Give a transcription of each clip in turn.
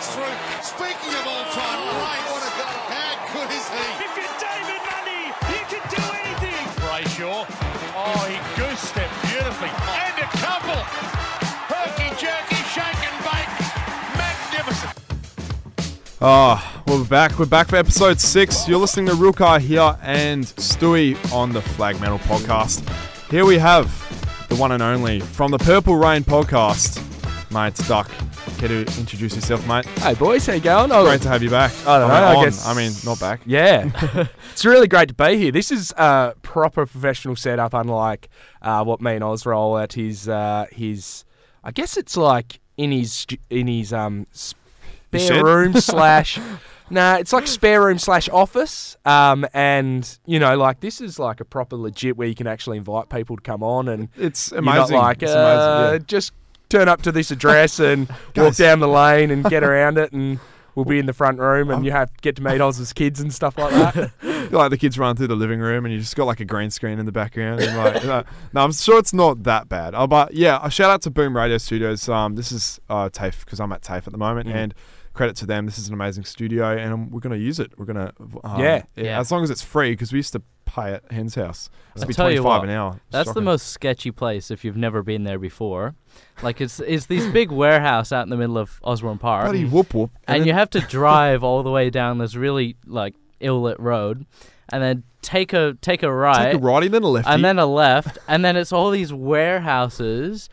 breaks through. Speaking of all time greats, what a goal. How good is he? If you're David Mundy, you can do anything. Brayshaw. Oh, he goose stepped beautifully. And a couple. Herky jerky, shake and bake. Magnificent. Ah, well, we're back. We're back for episode six. You're listening to Real Car here and Stewie on the Flagmantle podcast. Here we have the one and only from the Purple Reign podcast, mate Duck. Care to introduce yourself, mate? Hey boys, how you going? Oh, Great to have you back. I don't know, mean, I guess- I mean, not back. yeah, it's really great to be here. This is a proper professional setup, unlike uh, what me and Oz roll at his uh, his. I guess it's like in his in his um spare room slash. Nah, it's like spare room slash office, um, and you know, like this is like a proper legit where you can actually invite people to come on, and It's amazing. like it's uh, amazing. just turn up to this address and walk down the lane and get around it, and we'll be in the front room, and you have get to meet Oz's kids and stuff like that. Like the kids run through the living room and you just got like a green screen in the background. And like, uh, no, I'm sure it's not that bad. Uh, but yeah, a shout out to Boom Radio Studios. Um, this is uh, TAFE because I'm at TAFE at the moment, Mm. and credit to them. This is an amazing studio, and um, we're going to use it. We're going to, um, Yeah. Yeah. as long as it's free because we used to pay at Hen's house. It's be 25 what, an hour. That's the most sketchy place if you've never been there before. Like it's it's these big warehouse out in the middle of Osborne Park, bloody whoop whoop. and then- you have to drive all the way down this really like ill lit road, and then take a take a right, take a righty, then a lefty. and then a left, and then it's all these warehouses,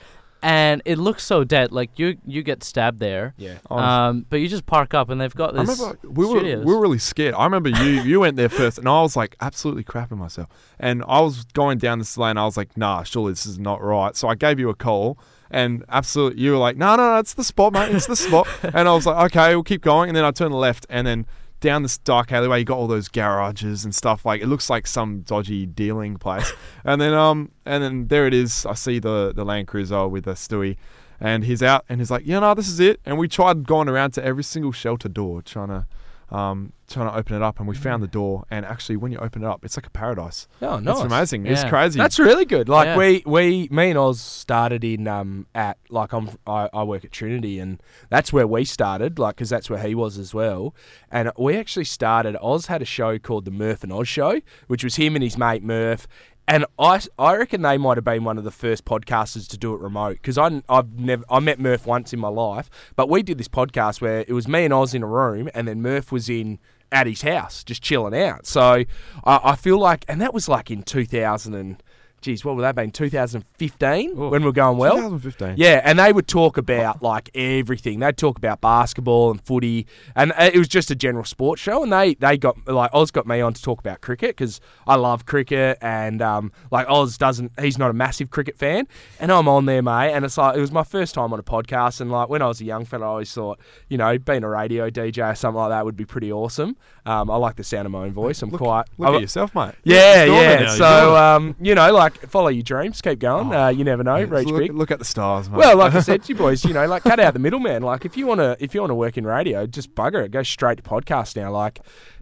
and it looks so dead. Like you you get stabbed there. yeah. Um, but you just park up, and they've got I this. remember we were studios. we were really scared. I remember you you went there first, and I was like absolutely crapping myself. And I was going down this lane. I was like, nah, surely this is not right. So I gave you a call, and absolutely you were like, no, no, no, it's the spot, mate, it's the spot. and I was like, okay, we'll keep going. And then I turned left, and then down this dark alleyway, you got all those garages and stuff. Like it looks like some dodgy dealing place. and then um and then there it is. I see the the Land Cruiser with the Stewie. And he's out, and he's like, "Yeah, no, this is it." And we tried going around to every single shelter door, trying to, um, trying to open it up. And we found the door. And actually, when you open it up, it's like a paradise. Oh, nice. It's amazing. It's crazy. That's really good. Like Yeah. we, we, me and Oz started in um at like I'm I, I work at Trinity and that's where we started. Like because that's where he was as well. And we actually started. Oz had a show called the Murph and Oz Show, which was him and his mate Murph. And I, I reckon they might have been one of the first podcasters to do it remote because I, I've never, I met Murph once in my life, but we did this podcast where it was me and Oz in a room, and then Murph was in at his house just chilling out. So I, I feel like, and that was like in 2000 and, geez, what would that been? 2015 when we are going well. 2015. Yeah, and they would talk about like everything. They'd talk about basketball and footy, and uh, it was just a general sports show. And they they got like Oz got me on to talk about cricket because I love cricket, and um, like Oz doesn't. He's not a massive cricket fan, and I'm on there, mate. And it's like it was my first time on a podcast, and like when I was a young fella, I always thought you know being a radio DJ or something like that would be pretty awesome. Um, I like the sound of my own voice. I'm Look, quite look I- at yourself, mate. yeah, You're doing it yeah. So, um, you know, like follow your dreams, keep going. Uh, you never know, reach look, big. look at the stars, mate. Well, like I said to you boys, you know, like cut out the middleman. Like if you want to, if you want to work in radio, just bugger it. Go straight to podcast now. Like,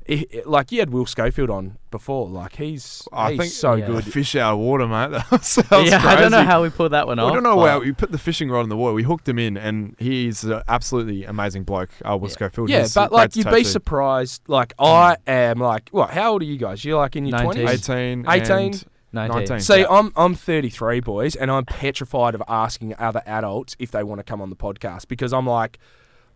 i i- like you had Will Schofield on before. Like he's I he's think so Yeah. good. fish out of water, mate. That was, that was yeah, I don't know how we pulled that one Well, off. I don't know but- how we put the fishing rod in the water. We hooked him in, and he's an absolutely amazing bloke. Uh, Will Yeah. Schofield. Yeah, He's but like you'd be to. surprised. Like I am. Like what? How old are you guys? You're like in your twenties. 18, 18. And 19. 19. See, Yeah. I'm I'm 33, boys, and I'm petrified of asking other adults if they want to come on the podcast because I'm like,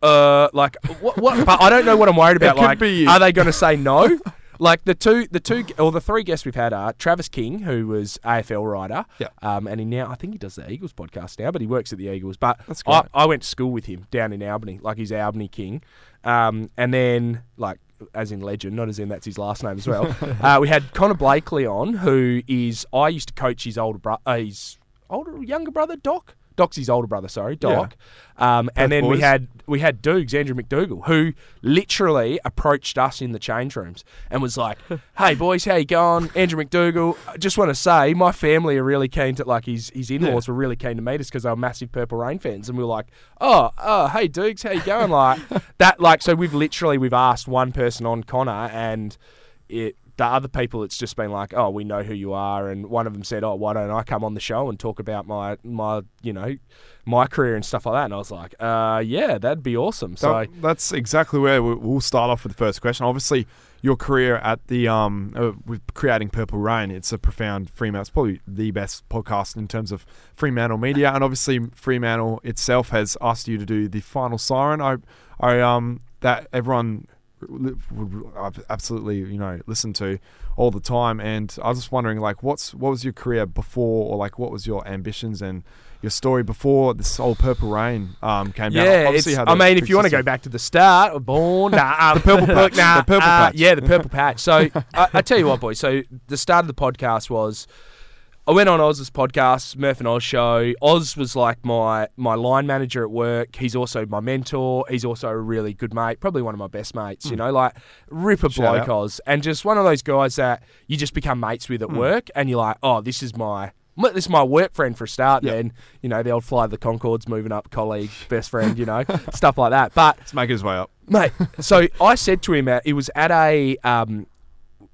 uh, like what? what but I don't know what I'm worried about. could Like, be you. are they going to say no? Like the two, the two, or the three guests we've had are Travis King, who was AFL writer, Yeah. um, and he now I think he does the Eagles podcast now, but he works at the Eagles. But That's I. I went to school with him down in Albany, like he's Albany King, um, and then like as in legend, not as in that's his last name as well. uh, we had Connor Blakely on, who is I used to coach his older brother, uh, his older younger brother Doc. Doc's his older brother, sorry, Doc. Um, and then we had we had Dukes, Andrew McDougall, who literally approached us in the change rooms and was like, "Hey boys, how you going? Andrew McDougall. I just want to say my family are really keen to like his his in laws were really keen to meet us because they were massive Purple Reign fans, and we were like, oh, oh, hey Dukes, how you going? Like that, like so we've literally we've asked one person on Connor and it the other people, it's just been like, oh, we know who you are, and one of them said, oh, why don't I come on the show and talk about my my you know my career and stuff like that, and I was like, uh, yeah, that'd be awesome. So That- that's exactly where we- we'll start off with the first question. Obviously, your career at the um uh, with creating Purple Reign, it's a profound Fremantle. It's probably the best podcast in terms of Fremantle media, and obviously Fremantle itself has asked you to do the final siren. I, I um that everyone would ab- absolutely you know listen to all the time, and I was just wondering like what's what was your career before, or like what was your ambitions and your story before this whole Purple Reign um came out? Yeah, had I mean, if you want to go back to the start, born, nah, the purple patch, nah, The purple uh, patch. yeah, the purple patch. So I, I tell you what, boys. So the start of the podcast was. I went on Oz's podcast, Murph and Oz show. Oz was like my my line manager at work. He's also my mentor. He's also a really good mate, probably one of my best mates. You know, like ripper Hmm. Shout bloke out. Oz, and just one of those guys that you just become mates with at Hmm. work, and you're like, oh, this is my this is my work friend for a start. Yeah. Then you know the old fly the Concords, moving up, colleague, best friend, you know, stuff like that. But Let's make his way up. mate. So I said to him, uh, it was at a. Um,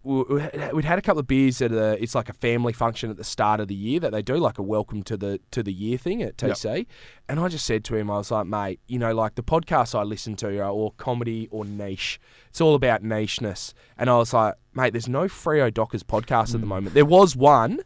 we'd had a couple of beers at a. It's like a family function at the start of the year that they do, like a welcome to the to the year thing at TC. And I just said to him, I was like, mate, you know, like the podcasts I listen to are all comedy or niche. It's all about nicheness. And I was like, mate, there's no Freo Dockers podcast Mm. at the moment. There was one.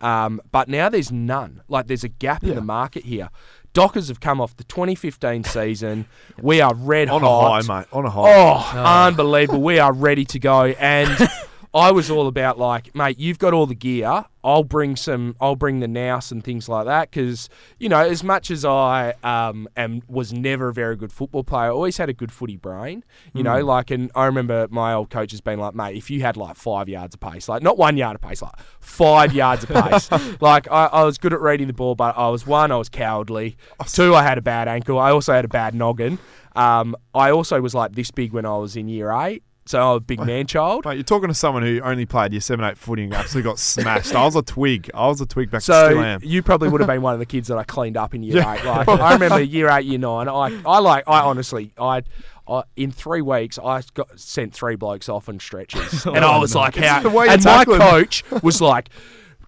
Um, but now there's none. Like there's a gap in the market here. Dockers have come off the 2015 season. We are red On hot. a high, mate. On a high. Oh, unbelievable. We are ready to go. And I was all about like, mate, you've got all the gear. I'll bring some. I'll bring the nous and things like that because you know, as much as I um am was never a very good football player, I always had a good footy brain. You know, like, and I remember my old coach has been like, mate, if you had like five yards of pace, like not one yard of pace, like five yards of pace, like I, I was good at reading the ball, but I was one, I was cowardly. Two, I had a bad ankle. I also had a bad noggin. Um, I also was like this big when I was in year eight. So I was a big man child. Mate, you're talking to someone who only played year seven, eight footy and absolutely got smashed. I was a twig. I was a twig back So you probably would have been one of the kids that I cleaned up in year Yeah. eight. Like I remember year eight, year nine. I, I like I honestly I, I in three weeks I got sent three blokes off on stretchers, and I oh, was like, how? and my coach was like,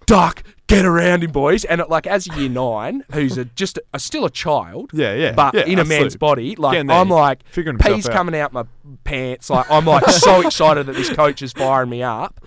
Duck, get around him, boys. And like as a year nine, who's a, just a, still a child, Yeah, yeah. but yeah, in a man's body, like there, I'm like figuring peas out. coming out my pants. Like I'm like so excited that this coach is firing me up.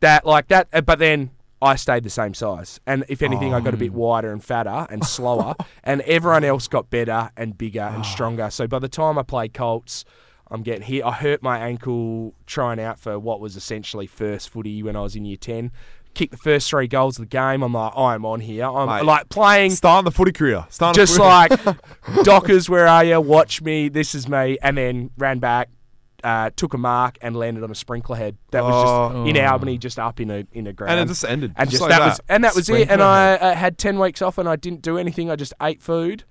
That like that, uh, but then I stayed the same size, and if anything, I got a Oh. bit wider and fatter and slower, and everyone else got better and bigger Ah. and stronger. So by the time I played Colts. I'm getting hit. I hurt my ankle trying out for what was essentially first footy when I was in year 10. Kicked the first three goals of the game. I'm like, I'm on here. I'm Mate, like playing Starting the footy career. Starting just like Dockers, where are you? Watch me. This is me. And then ran back, uh, took a mark, and landed on a sprinkler head. That was just in Oh. Albany, just up in a in a ground. and it just ended. and just, just like that, was and that was it. And Sprinkler I uh, had ten weeks off, and I didn't do anything. I just ate food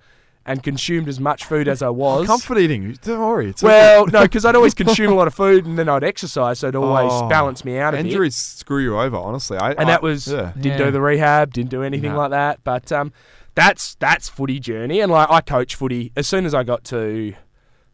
and consumed as much food as I was. comfort eating. Don't worry. It's all well, no, because I'd always consume a lot of food, and then I'd exercise, so it'd always Oh. balance me out good. a bit. injuries screw you over. Honestly, I, and I- that was yeah. didn't Yeah. do the rehab, didn't do anything No. like that. But um, that's that's footy journey, and like I coach footy. As soon as I got to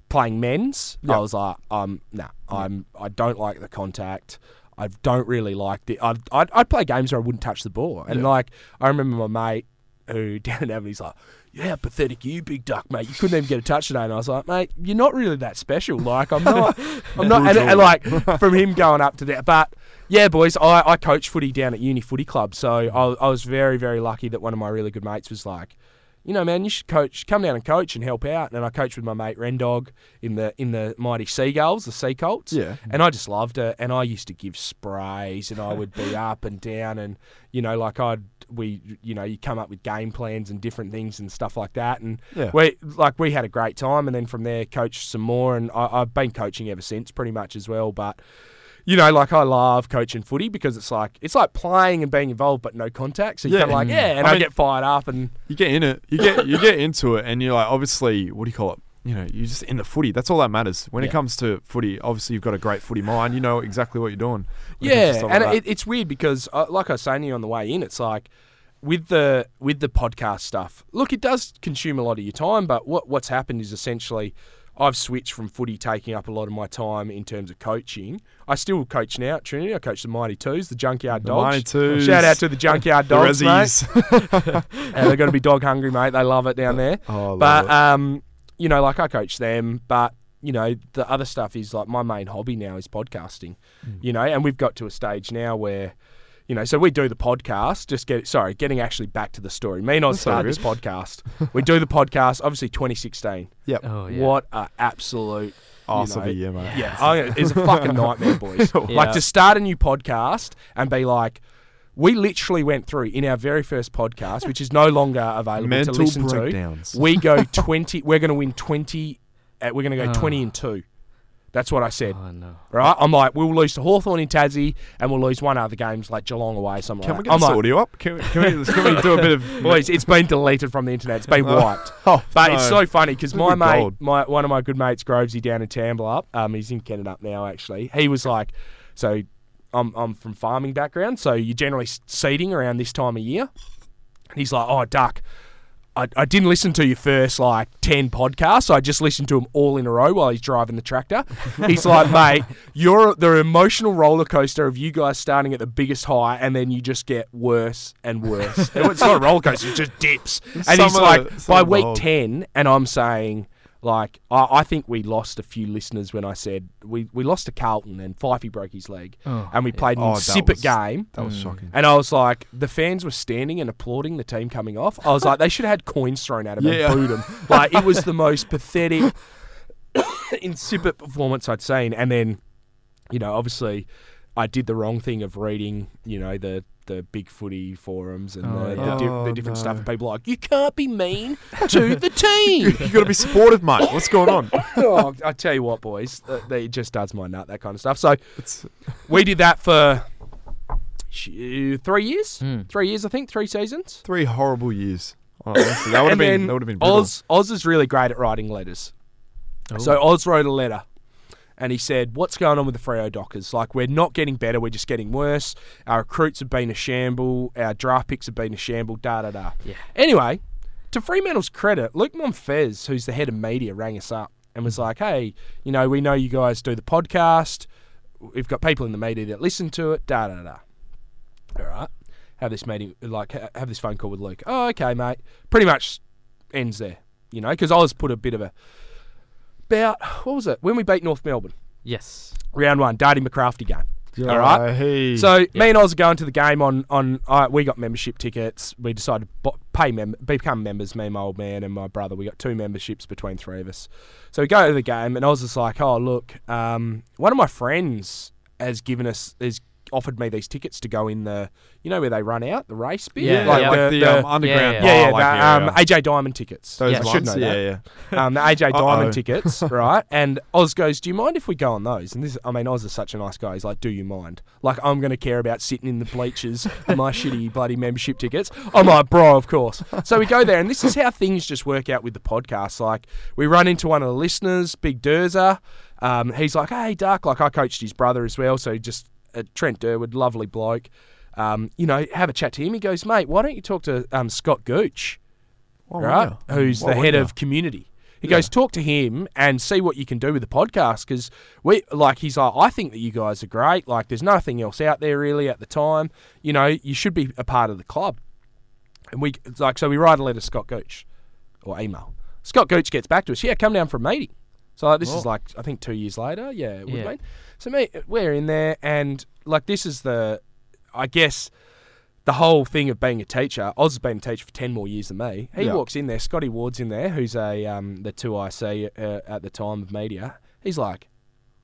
playing men's, Yeah. I was like, um, nah, I'm I don't like the contact. I don't really like the. I'd, I'd, I'd play games where I wouldn't touch the ball, and Yeah. like I remember my mate who down in Albany's like. Yeah, pathetic you, big duck, mate. You couldn't even get a touch today, and I was like, mate, you're not really that special. Like, I'm not, I'm not, and, and like from him going up to that. But yeah, boys, I, I coach footy down at Uni Footy Club, so I, I was very, very lucky that one of my really good mates was like, you know, man, you should coach, come down and coach and help out. And I coached with my mate Rendog in the in the mighty Seagulls, the Sea Colts. Yeah. And I just loved it. And I used to give sprays, and I would be up and down, and you know, like I'd we, you know, you come up with game plans and different things and stuff like that. And Yeah. we like we had a great time, and then from there coached some more, and I, I've been coaching ever since, pretty much as well. But you know, like I love coaching footy because it's like it's like playing and being involved, but no contact. So you're Yeah. kind of like, yeah, and I I, mean- get fired up, and you get in it. You get you get into it, and you're like, obviously, what do you call it? You know, you're just in the footy. That's all that matters. When it comes to footy, obviously, you've got a great footy mind. You know exactly what you're doing. when it comes to yeah, and like it, it's weird because, uh, like I was saying to you on the way in, it's like with the with the podcast stuff. Look, it does consume a lot of your time, but what what's happened is essentially. I've switched from footy taking up a lot of my time in terms of coaching. I still coach now at Trinity. I coach the Mighty Twos, the Junkyard The Dogs. Mighty Twos. Shout out to the Junkyard The Dogs, mate. Uh, they're going to be dog hungry, mate. They love it down there. Oh, but um, you know, like I coach them, but you know, the other stuff is like my main hobby now is podcasting. Mm. You know, and we've got to a stage now where. You know, so we do the podcast. Just get sorry, getting actually back to the story. Me and I started this podcast. we do the podcast, obviously 2016. Yep. Oh yeah. What a absolute Arse you of know, a year, mate. yeah, I, it's a fucking nightmare, boys. Like to start a new podcast and be like, we literally went through in our very first podcast, which is no longer available Mental to listen breakdowns. to. We go twenty. We're going to win twenty. Uh, we're going to go Oh. twenty and two. That's what I said. Oh no. Right? I'm like, we'll lose to Hawthorn in Tassie, and we'll lose one other games like Geelong away. Something Can we like get. I'm this like, audio up? Can we, can, we, can we do a bit of... Boys, it's been deleted from the internet. It's been wiped. Oh, But it's so funny because my mate, gold. my one of my good mates, Grovesy down in Tambler, um, he's in Kendenup now actually. He was like, so I'm I'm from farming background, so you're generally seeding around this time of year. And he's like, oh, Duck, I, I didn't listen to your first like 10 podcasts. I just listened to them all in a row while he's driving the tractor. He's like, mate, you're the emotional roller coaster of you guys starting at the biggest high and then you just get worse and worse. it's not a roller coaster, it just dips. And Some he's like, by week old- 10, and I'm saying, like, I, I think we lost a few listeners when I said we, we lost to Carlton and Fifey broke his leg. Oh, and we played an Oh, insipid was- game. That was shocking. And I was like, the fans were standing and applauding the team coming off. I was like, they should have had coins thrown at them Yeah. and booed them. Like, it was the most pathetic, insipid performance I'd seen. And then, you know, obviously, I did the wrong thing of reading, you know, the the big footy forums and Oh, the, yeah. the, di- Oh, the different no. stuff. And people are like, you can't be mean to the team. you got to be supportive, mate. What's going on? oh, I tell you what, boys, uh, they- it just does my nut, that kind of stuff. So It's, we did that for sh- three years. Hmm. Three years, I think, three seasons. three horrible years. Honestly, that would have and been. then That would have been brutal. Oz, Oz is really great at writing letters. So Oz wrote a letter and he said, What's going on with the Freo Dockers? Like, we're not getting better, we're just getting worse. Our recruits have been a shamble, our draft picks have been a shamble, da da da. Yeah. Anyway, to Fremantle's credit, Luke Monfez, who's the head of media, rang us up and was like, Hey, you know, we know you guys do the podcast. We've got people in the media that listen to it, da da da. All right. Have this meeting, like, have this phone call with Luke. Oh, okay, mate. Pretty much ends there, you know, because I was put a bit of a. About, what was it? When we beat North Melbourne, Yes. round one, Darty McCrafty game. All right. Hey. So me and Oz are going to the game on on. Uh, we got membership tickets. We decided to bo- pay mem- become members. Me, my old man, and my brother. We got two memberships between three of us. So we go to the game, and Oz is like, "Oh look, um, one of my friends has given us has offered me these tickets to go in the, you know, where they run out the race bit, Yeah, like, yeah. like the, um, underground. yeah. yeah, yeah, like, the, um, AJ Diamond tickets. Those Yeah, I should know yeah, that. yeah. um, the AJ Diamond tickets, right? And Oz goes, "Do you mind if we go on those?" And this, I mean, Oz is such a nice guy. He's like, "Do you mind?" Like, I'm going to care about sitting in the bleachers with my shitty bloody membership tickets. I'm like, "Bro, of course." So we go there, and this is how things just work out with the podcast. Like, we run into one of the listeners, Big Durza. Um, he's like, "Hey, Duck." Like, I coached his brother as well, so just uh, Trent Durwood, lovely bloke. Um, you know, have a chat to him. He goes, "Mate, why don't you talk to um, Scott Gooch?" Right? Who's Why the head of community. He goes, talk to him and see what you can do with the podcast because we like. He's like, I think that you guys are great. Like, there's nothing else out there really at the time. You know, you should be a part of the club. And we like, so we write a letter to Scott Gooch or email. Scott Gooch gets back to us. Yeah, come down for a meeting. So like, this is like I think two years later. Yeah, it would Yeah. been. So me, we're in there, and like this is the, I guess, the whole thing of being a teacher. Oz has been a teacher for ten more years than me. He Yeah. walks in there. Scotty Ward's in there, who's a um, the two IC uh, at the time of media. He's like,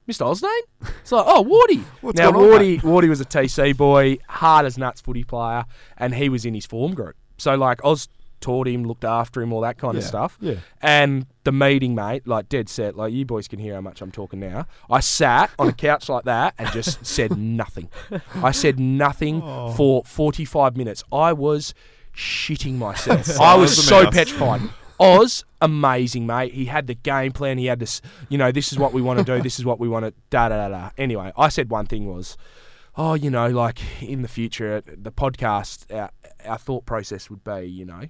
Mr. Osnane? It's like, oh, Wardy. What's now, going on, Wardy, Wardy was a TC boy, hard as nuts footy player, and he was in his form group. So, like, Oz taught him, looked after him, all that kind of stuff. yeah. And the meeting, mate, like dead set, like you boys can hear how much I'm talking now. I sat on a couch like that and just said nothing. I said nothing Oh. for 45 minutes. I was shitting myself. I was so petrified. Oz, amazing, mate. He had the game plan. He had this, you know, this is what we want to do. This is what we want to, da da da da. Anyway, I said one thing was, oh, you know, like in the future, the podcast, our, our thought process would be, you know,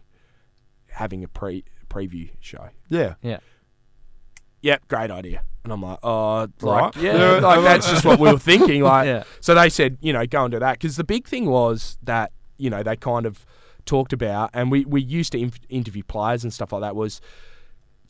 having a pre preview show. Yeah. Yeah. yep, great idea. And I'm like, oh, like, Right. yeah, Yeah. like that's just what we were thinking. Like, Yeah. so they said, you know, go and do that because the big thing was that you know they kind of talked about, and we we used to inf- interview players and stuff like that. Was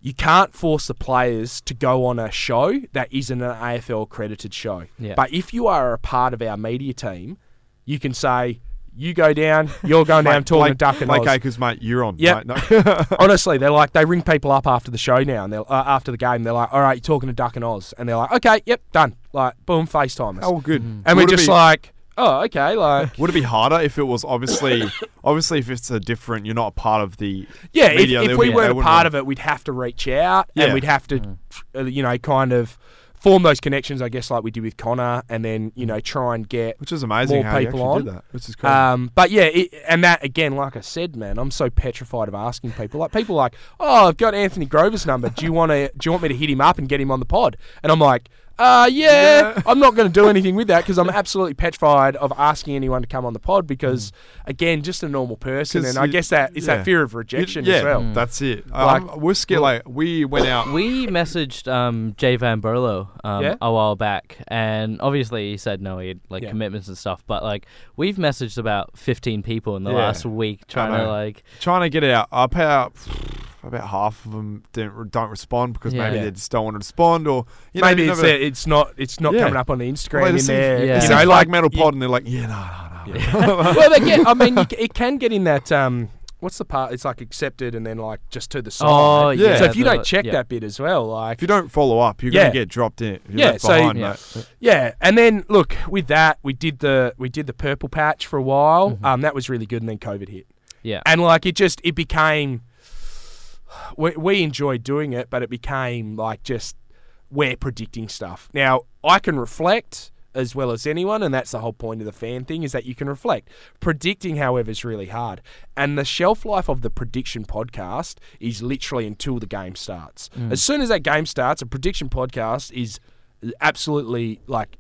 you can't force the players to go on a show that isn't an AFL accredited show. Yeah. But if you are a part of our media team, you can say. You go down, you're going down talking to Duck and Blake Oz. Acres, mate, you're on. Yep. mate. No. Honestly, they're like they ring people up after the show now, and they're uh, after the game. They're like, "All right, you're talking to Duck and Oz," and they're like, "Okay, yep, done." Like, boom, FaceTime us, oh, good. and Would we're just be- like, "Oh, okay." Like, Would it be harder if it was obviously, obviously if it's a different, you're not a part of the yeah, if, media, if they'll we be- weren't a part want- of it, we'd have to reach out, Yeah. and we'd have to, uh, you know, kind of form those connections, I guess, like we did with Connor, and then you know, try and get which is amazing more how people on. that, which is crazy. Um, but yeah, it, and that again, like I said, man, I'm so petrified of asking people. Like people like, oh, I've got Anthony Grover's number. Do you want to? Do you want me to hit him up and get him on the pod? And I'm like, uh, yeah, Yeah. I'm not going to do anything with that because I'm absolutely petrified of asking anyone to come on the pod because, again, just a normal person. and I guess that it's yeah. that fear of rejection yeah, as well. that's it. Like- um, we're scared. Like we went out. We messaged um, Jay Van Berlo um, Yeah? a while back, and obviously he said no, he had like Yeah. commitments and stuff. But like we've messaged about 15 people in the Yeah. last week trying to like trying to get it out. Up out. About half of them didn't don't respond because Yeah. maybe Yeah. they just don't want to respond, or you know, Maybe you it's never- uh, it's not it's not Yeah. coming up on the Instagram Well, they in see- there. Yeah. you You know, know, like like metal you- pod, and they're like, yeah, no, no, no. well, they get. I mean, you, it can get in that. Um, what's the part? It's like accepted and then like just to the side. Oh, yeah. So if you the- don't check yeah. that bit as well, like If you don't follow up, you're Yeah. gonna get dropped in. You're Yeah, left so- behind, Yeah. mate. yeah, and then look with that, we did the we did the purple patch for a while. Mm-hmm. Um, that was really good, and then COVID hit, yeah, and like it just it became. We we enjoyed doing it, but it became like just we're predicting stuff. Now I can reflect as well as anyone, and that's the whole point of the fan thing is that you can reflect. Predicting, however, is really hard, and the shelf life of the prediction podcast is literally until the game starts. Mm. As soon as that game starts, a prediction podcast is absolutely like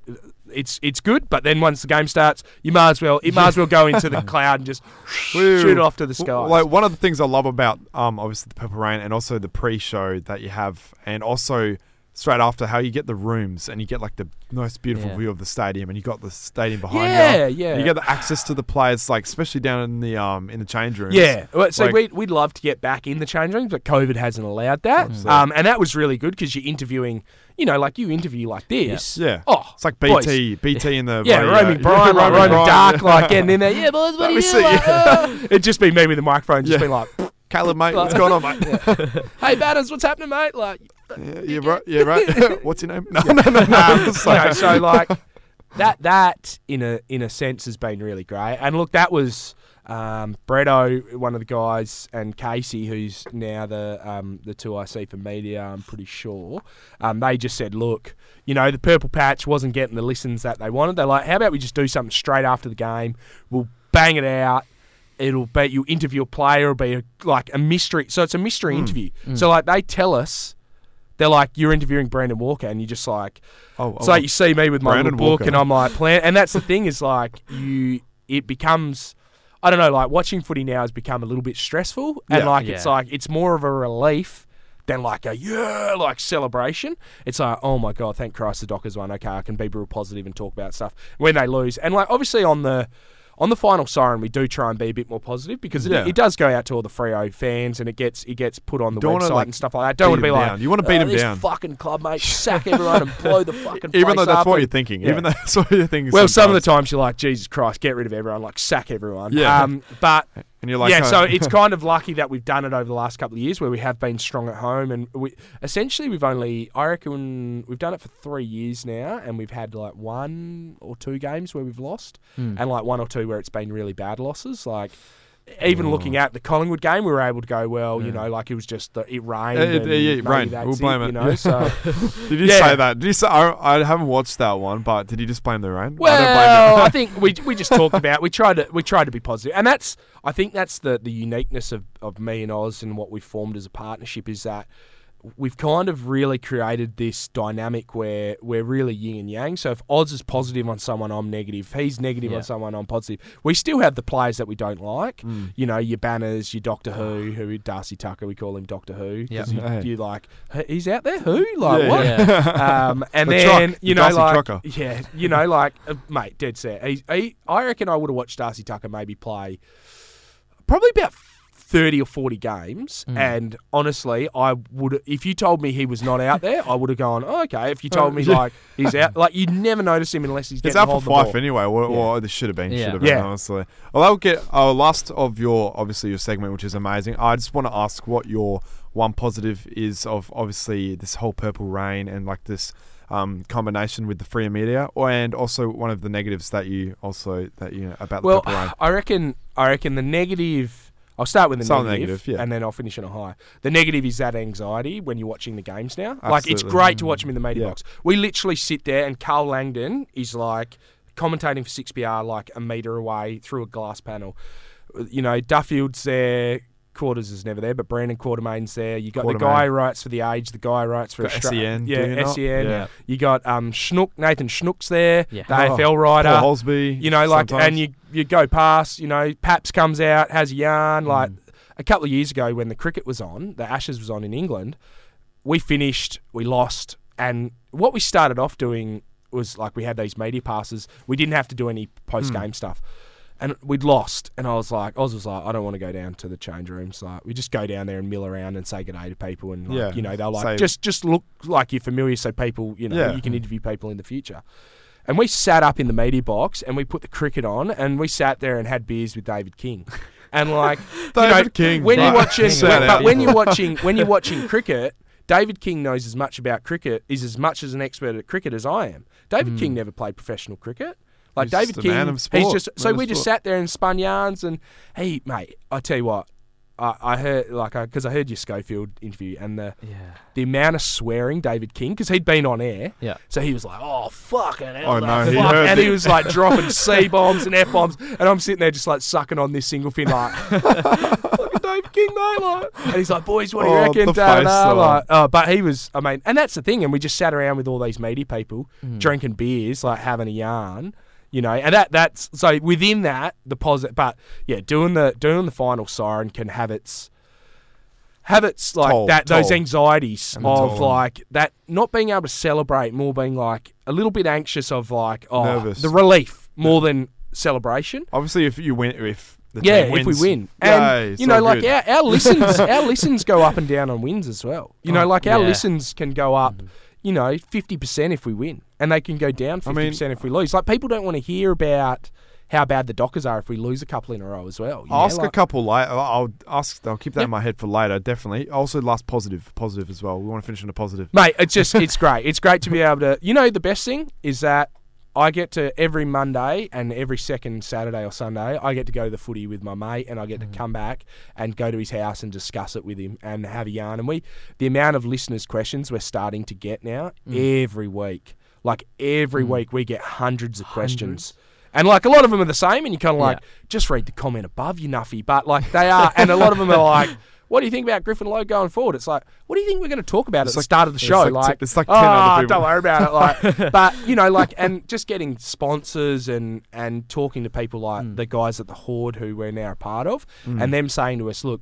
it's it's good, but then once the game starts, you might as well it might as well go into the cloud and just shoot it off to the sky. Like one of the things I love about um obviously the Purple Reign and also the pre-show that you have, and also straight after how you get the rooms and you get like the most beautiful Yeah. view of the stadium, and you got the stadium behind Yeah, you. yeah. Yeah. You get the access to the players, like especially down in the um in the change rooms. Yeah, well, so Like- we'd, we'd love to get back in the change rooms, but COVID hasn't allowed that. Absolutely. Um, and that was really good because you're interviewing, you know, like you interview like this. Yeah. Oh, It's like boys. BT, BT in the Yeah, radio. roaming Brian, like roaming roaming Brian. dark, like getting in there. Yeah, boys, what Let do you see. Like, uh, It'd just be me with the microphone, just Yeah. being like, Caleb, mate, what's going on, mate? "Hey, Batters, what's happening, mate?" Like, yeah, yeah, right. Yeah, right. what's your name? No, no, no, no. um, know, like- so like that that in a in a sense has been really great. And look, that was um, Bretto, one of the guys, and Casey, who's now the um, the two I see for media. I'm pretty sure. Um, they just said, look, you know, the purple patch wasn't getting the listens that they wanted. They're like, how about we just do something straight after the game? We'll bang it out. It'll be you interview a player. It'll be a, like a mystery. So it's a mystery interview. So like they tell us. They're like, you're interviewing Brandon Walker, and you're just like, Oh, oh so oh, like you see me with my Brandon book, Walker. and I'm like, plan. And that's the thing is like you, it becomes, I don't know, like watching footy now has become a little bit stressful, and Yeah. like it's like it's more of a relief than like a yeah, like celebration. It's like, oh my god, thank Christ the Dockers won. Okay, I can be real positive and talk about stuff when they lose, and like obviously on the. On the final siren, we do try and be a bit more positive because it, Yeah. it does go out to all the Freo fans and it gets it gets put on the Don't website like, and stuff like that. Don't want to be like down. You wanna beat "Oh, 'em this down." fucking club mate, sack everyone and blow the fucking even though that's what you're thinking, Yeah. even though that's what you're thinking. well, some of the times you're like, Jesus Christ, get rid of everyone, like sack everyone. Yeah. Um, but and you're like, yeah, oh, so it's kind of lucky that we've done it over the last couple of years where we have been strong at home, and we essentially we've only, I reckon, we've done it for three years now, and we've had like one or two games where we've lost, Hmm. and like one or two where it's been really bad losses, like. Even looking mm. at the Collingwood game, we were able to go well. You know, like it was just the, it rained. Yeah, it- yeah, yeah, rain. We'll blame You it. know, so Did you Yeah. say that? Did you say? I, I haven't watched that one, but did you just blame the rain? I Well, blame I think we we just talked about we tried to we tried to be positive, and that's I think that's the the uniqueness of, of me and Oz and what we formed as a partnership is that we've kind of really created this dynamic where we're really yin and yang. So if Oz is positive on someone, I'm negative. If he's negative Yeah. on someone, I'm positive. We still have the players that we don't like. Mm. You know, your Banners, your Doctor Who, who Darcy Tucker, we call him Doctor Who. 'cause Yep. You, Hey. you like, he's out there? Who? Like, Yeah, what? yeah. Um, and The then truck, you know, Darcy like, trucker. yeah, you know, like, uh, mate, dead set. He, he, I reckon I would have watched Darcy Tucker maybe play probably about thirty or forty games, Mm. and honestly, I would if you told me he was not out there, I would have gone, oh, okay. If you told me like he's out, like you'd never notice him unless he's It's out for five anyway. Or, Yeah. or this should have been. Yeah. Should have been. Yeah. Honestly. Well, I'll get our last of your obviously your segment, which is amazing. I just want to ask what your one positive is of obviously this whole purple reign and like this um, combination with the free media, or and also one of the negatives that you also that you know about the Well, purple reign. I reckon I reckon the negative. I'll start with the negative, negative, yeah. and then I'll finish on a high. The negative is that anxiety when you're watching the games now. Like it's Absolutely. great to watch them in the media Yeah. box. We literally sit there, and Karl Langdon is like commentating for six PR, like a meter away through a glass panel. You know, Duffield's there. Quarters is never there, but Brandon Quartermain's there. You got the guy who writes for the Age, the guy who writes for Got Austra- SEN, yeah, you not? SEN. Yeah. You got um Schmook, Nathan Schmook's there, Yeah. the AFL writer. Paul Holsby, You know, like, sometimes. and you you go past, you know, Paps comes out, has a yarn. Mm. Like a couple of years ago when the cricket was on, the Ashes was on in England, we finished, we lost, and what we started off doing was like we had these media passes. We didn't have to do any post game stuff. And we'd lost, and I was like, Oz was like, I don't want to go down to the change rooms. Like, we just go down there and mill around and say good day to people, and like, Yeah. you know, they'll like Say- just just look like you're familiar, so people, you know, Yeah. you can interview people in the future. And we sat up in the media box and we put the cricket on and we sat there and had beers with David King. And like you know, David King, when you're right. watching Shout but when you're watching when you're watching cricket, David King knows as much about cricket, is as much as an expert at cricket as I am. David hmm. King never played professional cricket. Like. He's David just a King, man of he's just so man of we just sat there and spun yarns and hey mate, I tell you what, I, I heard like because I heard your Schofield interview and the Yeah. the amount of swearing David King because he'd been on air. Yeah. So he was like, "Oh fucking hell!" Oh, the no, he fuck," heard and it. he was like dropping c bombs and f bombs, and I'm sitting there just like sucking on this single fin, like, David King, mate!" Like, and he's like, "Boys, what do you Oh, reckon?" the Da, da, face, like, oh, but he was, I mean, and that's the thing, and we just sat around with all these media people Hmm. drinking beers, like having a yarn. You know, and that that's so within that the positive, but yeah, doing the doing the final siren can have its have its like Toll, that those anxieties And of like that not being able to celebrate, more being like a little bit anxious of like oh Nervous. the relief more than celebration. Obviously, if you win, if the Yeah, if we win, and it's you know, like good. our, our listens, our listens go up and down on wins as well. You know, Oh, like our yeah. listens can go up, mm-hmm. You know, fifty percent if we win, and they can go down I fifty mean- percent if we lose. Like people don't want to hear about how bad the Dockers are if we lose a couple in a row as well. I'll know, ask a couple later. I'll ask. I'll keep that Yep. in my head for later. Definitely. Also, last positive, positive as well. We want to finish on a positive. Mate, it's just it's great. It's great to be able to. You know, the best thing is that I get to every Monday and every second Saturday or Sunday, I get to go to the footy with my mate, and I get to mm. come back and go to his house and discuss it with him and have a yarn. And we, the amount of listeners' questions we're starting to get now mm. every week, like every mm. week, we get hundreds of questions. And like a lot of them are the same, and you're kind of like, Yeah. just read the comment above, you nuffy. But like they are, and a lot of them are like, what do you think about Griffin Logue going forward? It's like, what do you think we're going to talk about at the like- start of the it's show? like- Like, it's like oh, 10 other people." don't worry about it. Like, but you know, like, and just getting sponsors and and talking to people like Hmm. the guys at the Horde who we're now a part of, Mm. and them saying to us, look.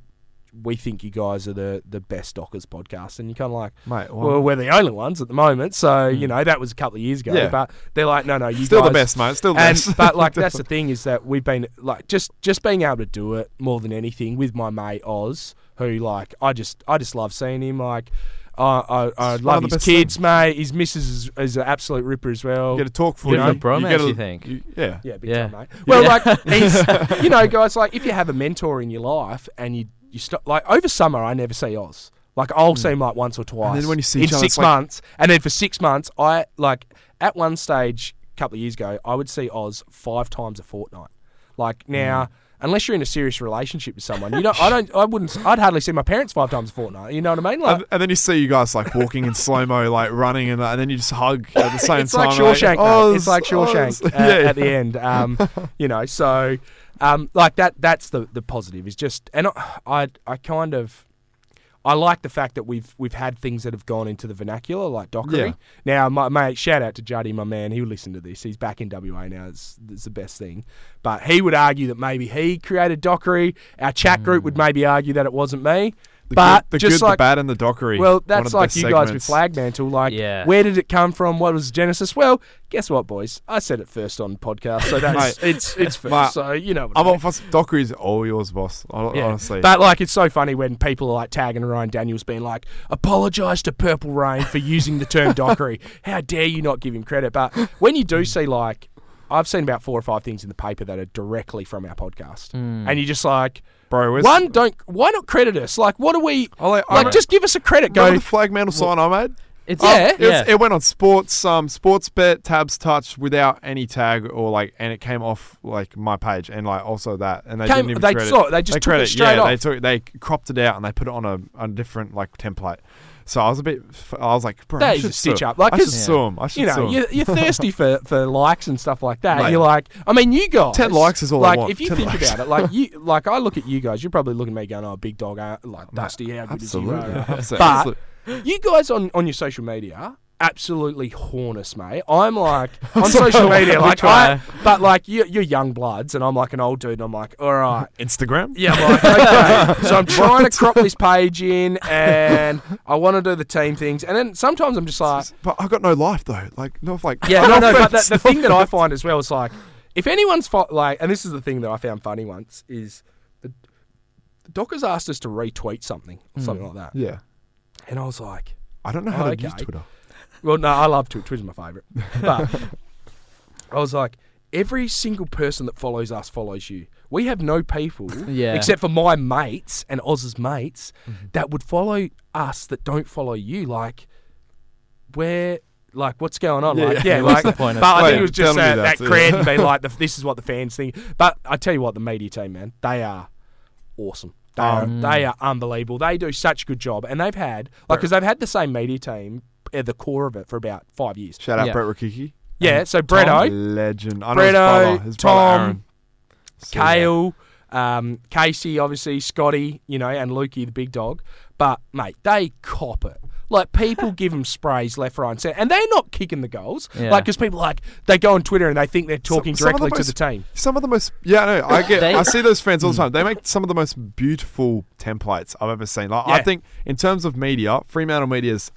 We think you guys are the, the best Dockers podcast, and you're kind of like, Mate, well, well, we're the only ones at the moment, so you know that was a couple of years ago. Yeah. But they're like, no, no, you still the best, mate. Still the and best. but like that's the thing is that we've been like just just being able to do it more than anything with my mate Oz, who like I just I just love seeing him. Like I I, I love the his best kids, mate. His missus is, is an absolute ripper as well. you get a talk for Bit you of a know, bromance, get to- you think? yeah. yeah, big Yeah. time, mate. Well, Yeah. like he's, you know, guys, like if you have a mentor in your life and you you stop like over summer, I never see Oz. Like I'll hmm. see him like once or twice. then when you see in each other, six it's like- months, and then for six months, I like at one stage a couple of years ago, I would see Oz five times a fortnight. Like now. Hmm. Unless you're in a serious relationship with someone, you know, I don't, I wouldn't, I'd hardly see my parents five times a fortnight. You know what I mean? Like, And, and then you see you guys like walking in slow mo, like running, and, and then you just hug at the same it's time. like Shawshank, mate. Oz, It's like Shawshank Oz. uh, yeah, at the end. Um, you know, so um, like that. That's the the positive. Is just, and I I, I kind of. I like the fact that we've we've had things that have gone into the vernacular, like Dockery. Yeah. Now, my mate, shout out to Juddy, my man. He'll listen to this. He's back in WA now. It's, it's the best thing. But he would argue that maybe he created Dockery. Our chat group would mm. maybe argue that it wasn't me. The but good, the, just good, like the bad, and the dockery. well, that's like best you guys with segments. Flagmantle. Like, Yeah. where did it come from? What was genesis? Well, guess what, boys? I said it first on podcast, so that's Mate, it's it's first. mate, so you know. What I'm I on for dockery's all yours, boss. hon- yeah. Honestly, But like, it's so funny when people are like tagging Ryan Daniels, being like, "Apologise to Purple Reign for using the term dockery. How dare you not give him credit?" But when you do see like, I've seen about four or five things in the paper that are directly from our podcast, hmm. and you're just like, bro, where's one, don't why not credit us? Like, what are we? I like- I like, re- just give us a credit. Go. Remember the flag mantle sign I made? It's Yeah. It, was- yeah. it went on sports, um, sports bet tabs touch without any tag or like, and it came off like my page and like also that, and they Came- didn't even they credit. saw it, they just took it straight yeah, off. They took, they cropped it out and they put it on a, a different like template. So I was a bit, I was like, bro, That I should stitch up. Like, I should sue him. I should you know, you're, you're thirsty for, for likes and stuff like that. You're like, I mean, you guys. 10 likes is all I like, want. if you think likes. about it, like you, like I look at you guys, you're probably looking at me going, "Oh, big dog, uh, like Dusty, how good Absolutely. is he?" Right. But you guys on, on your social media absolutely horn us, mate. I'm like on social media, like I, but like you, you're young bloods, and I'm like an old dude, and I'm like, all right. Instagram? Yeah, I'm like, okay. so I'm trying to crop this page in, and I want to do the team things, and then sometimes I'm just like, But I've got no life though. Like, not like. yeah, no, no. But the, the thing that I find as well is like, if anyone's fo- like, and this is the thing that I found funny once is the, the Dockers asked us to retweet something, or something hmm. like that, Yeah. and I was like, I don't know how Oh, to use. Twitter. Well, no, I love Twitter. Twitter's my favourite, but I was like, every single person that follows us follows you. We have no people, Yeah. except for my mates and Oz's mates, Mm-hmm. that would follow us that don't follow you. Like, where, like, what's going on? Yeah, like, yeah. yeah, What's like, the point of- but I think Wait, it was just tell me uh, that, that yeah. cred and being like, the, this is what the fans think. But I tell you what, the media team, man, they are awesome. They are, Um, they are unbelievable. They do such a good job, and they've had like because they've had the same media team at the core of it for about five years. Shout out Yeah. Brett Rakiki. Yeah, so Bretto, Legend. I know Bretto, his brother. His brother Tom, Aaron. Kale, um, Casey, obviously Scotty, you know, and Lukey, the big dog. But mate, they cop it. Like people give them sprays left, right, and centre, and they're not kicking the goals. Yeah. Like because people like they go on Twitter and they think they're talking some of the directly to the team. Some of the most, yeah, no, I get, They- I see those fans all the time. They make some of the most beautiful templates I've ever seen. Like, I think in terms of media, Fremantle Media's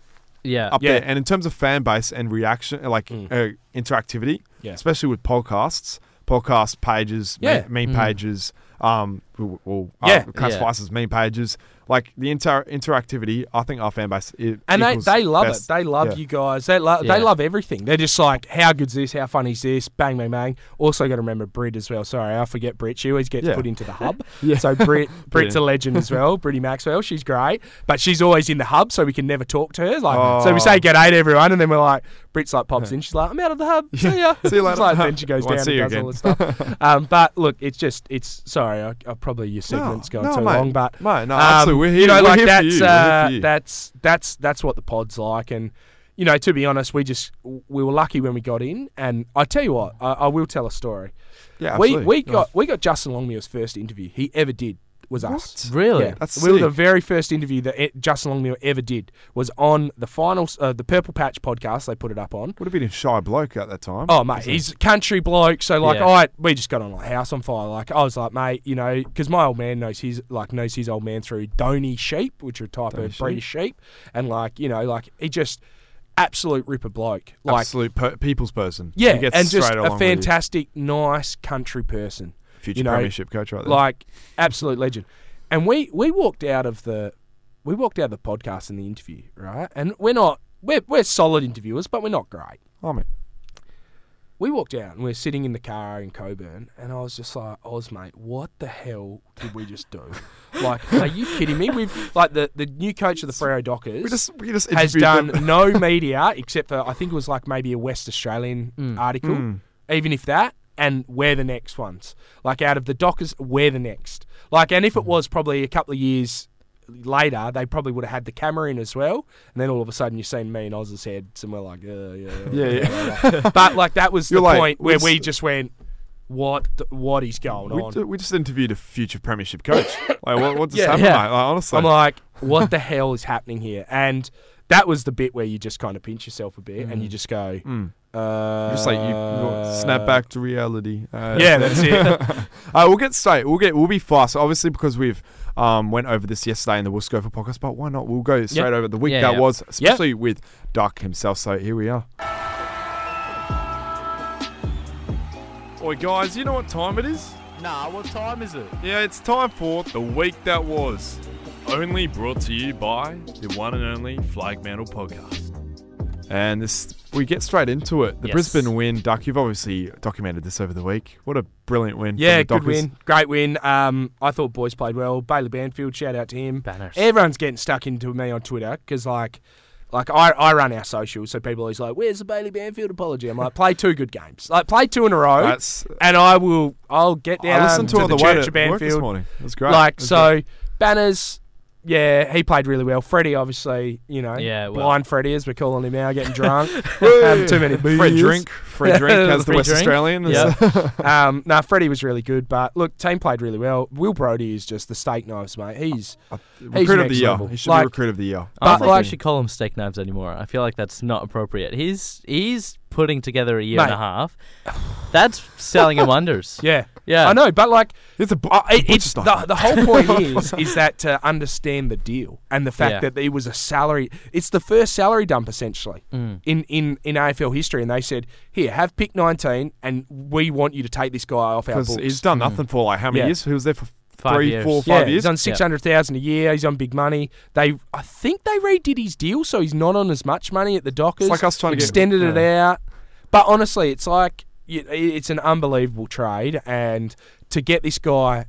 yeah. up Yeah. there, and in terms of fan base and reaction, like uh, interactivity, Yeah. especially with podcasts, podcast pages, Yeah. meme, meme pages, um, or, or Yeah. uh, classifies as meme pages. Like the inter- interactivity, I think our fan base it And they, they love best. it. They love Yeah. you guys. They love Yeah. they love everything. They're just like, how good's this? How funny is this? Bang, bang, bang. Also got to remember Brit as well. Sorry, I forget Brit. She always gets Yeah. put into the hub. Yeah. So Brit Brit's a legend as well. Britty Maxwell, she's great, but she's always in the hub, so we can never talk to her. Like, so we Oh. say g'day to everyone, and then we're like, Brit's like pops in. She's like, I'm out of the hub. See ya. See you later. Like, then she goes down see and you does all the stuff. um, but look, it's just it's sorry, I, I probably your segment's no, gone too mate. long, but Mate, no, um, absolutely. We're here, you know, we're like that's. Uh, that's that's that's what the pod's like, and you know, to be honest, we just we were lucky when we got in, and I tell you what, I, I will tell a story. yeah, we absolutely. we got we got Justin Longmuir's first interview he ever did was us. Really? Yeah, That's we were sick. the very first interview that e- Justin Longmuir ever did was on the final uh, the Purple Patch podcast. They put it up on. would have been a shy bloke at that time. Oh mate, he's a country bloke. So like, Yeah. I we just got on like house on fire. Like I was like, mate, you know, because my old man knows his like knows his old man through Dohne sheep, which are a type Dohne of sheep. British sheep, and like you know, like he just absolute ripper bloke. Like absolute per- people's person. yeah, He gets and just straight a with you. fantastic, nice country person. Future you know, premiership coach right there. Like absolute legend. And we we walked out of the we walked out of the podcast and the interview, right? And we're not we're we're solid interviewers, but we're not great. oh, mate. we walked out and we're sitting in the car in Cockburn, and I was just like, Oz, mate, what the hell did we just do? like, are you kidding me? We've like the, the new coach of the Freo Dockers We just we just has done them. no media except for I think it was like maybe a West Australian article, Mm. even if that. And we're the next ones. Like out of the Dockers, we're the next. Like, and if Mm. it was probably a couple of years later, they probably would have had the camera in as well. And then all of a sudden, you've seen me and Oz's heads, and we're like, uh, yeah, Yeah, yeah. yeah. but like that was You're the like, point where we just went, what, what is going We, on? ju- we just interviewed a future premiership coach. like, what, what just Yeah. happened, Yeah. Like, honestly, I'm like, what the hell is happening here? And that was the bit where you just kind of pinch yourself a bit and you just go, Mm. Uh, Just like you, you snap back to reality. Uh, Yeah, that's it. uh, we'll get straight. We'll get. We'll be fast. Obviously, because we've um went over this yesterday in the We'll Go for podcast. But why not? We'll go straight over the week Yeah, that yeah. was, especially with Duck himself. So here we are. Oi, guys, you know what time it is? Nah, what time is it? Yeah, it's time for the week that was. Only brought to you by the one and only Flag Mantle Podcast. And this, we get straight into it. The Yes. Brisbane win, Duck. You've obviously documented this over the week. What a brilliant win! Yeah, good win. Great win. Um, I thought boys played well. Bailey Banfield, shout out to him. Banners. Everyone's getting stuck into me on Twitter because, like, like I, I run our socials, so people are always like, "Where's the Bailey Banfield apology?" I'm like, "Play two good games. Like, play two in a row, That's. and I will. I'll get down I listened to, to it the, the way Church to of work this Banfield. morning. It was great. Like, It was so great. banners. Yeah, he played really well. Freddie, obviously, you know, Yeah, well. blind Freddie, as we're calling him now, getting drunk, having too many beers. free drink, free drink as the Free West drink. Australian. is- Yeah. Um, no, Freddie was really good, but look, team played really well. Will Brodie is just the steak knives, mate. He's recruit of the year. level. He should Like- be recruit of the year. I don't think like- we should call him steak knives anymore. I feel like that's not appropriate. He's he's putting together a year and a half. That's selling him wonders. yeah, Yeah. I know, but like It's a bu- Uh, it- it's the, the whole point is is that to understand the deal and the fact Yeah. that there was a salary. It's the first salary dump essentially Mm. in, in in AFL history, and they said, "Here, have pick 19, and we want you to take this guy off our because books." he's done nothing for like how many Yeah. years? He was there for Five three, years. four, yeah, years. he's on six hundred thousand a year. He's on big money. They, I think they redid his deal, so he's not on as much money at the Dockers. It's like us trying to get- extended it yeah. out. But honestly, it's like y- it's an unbelievable trade, and to get this guy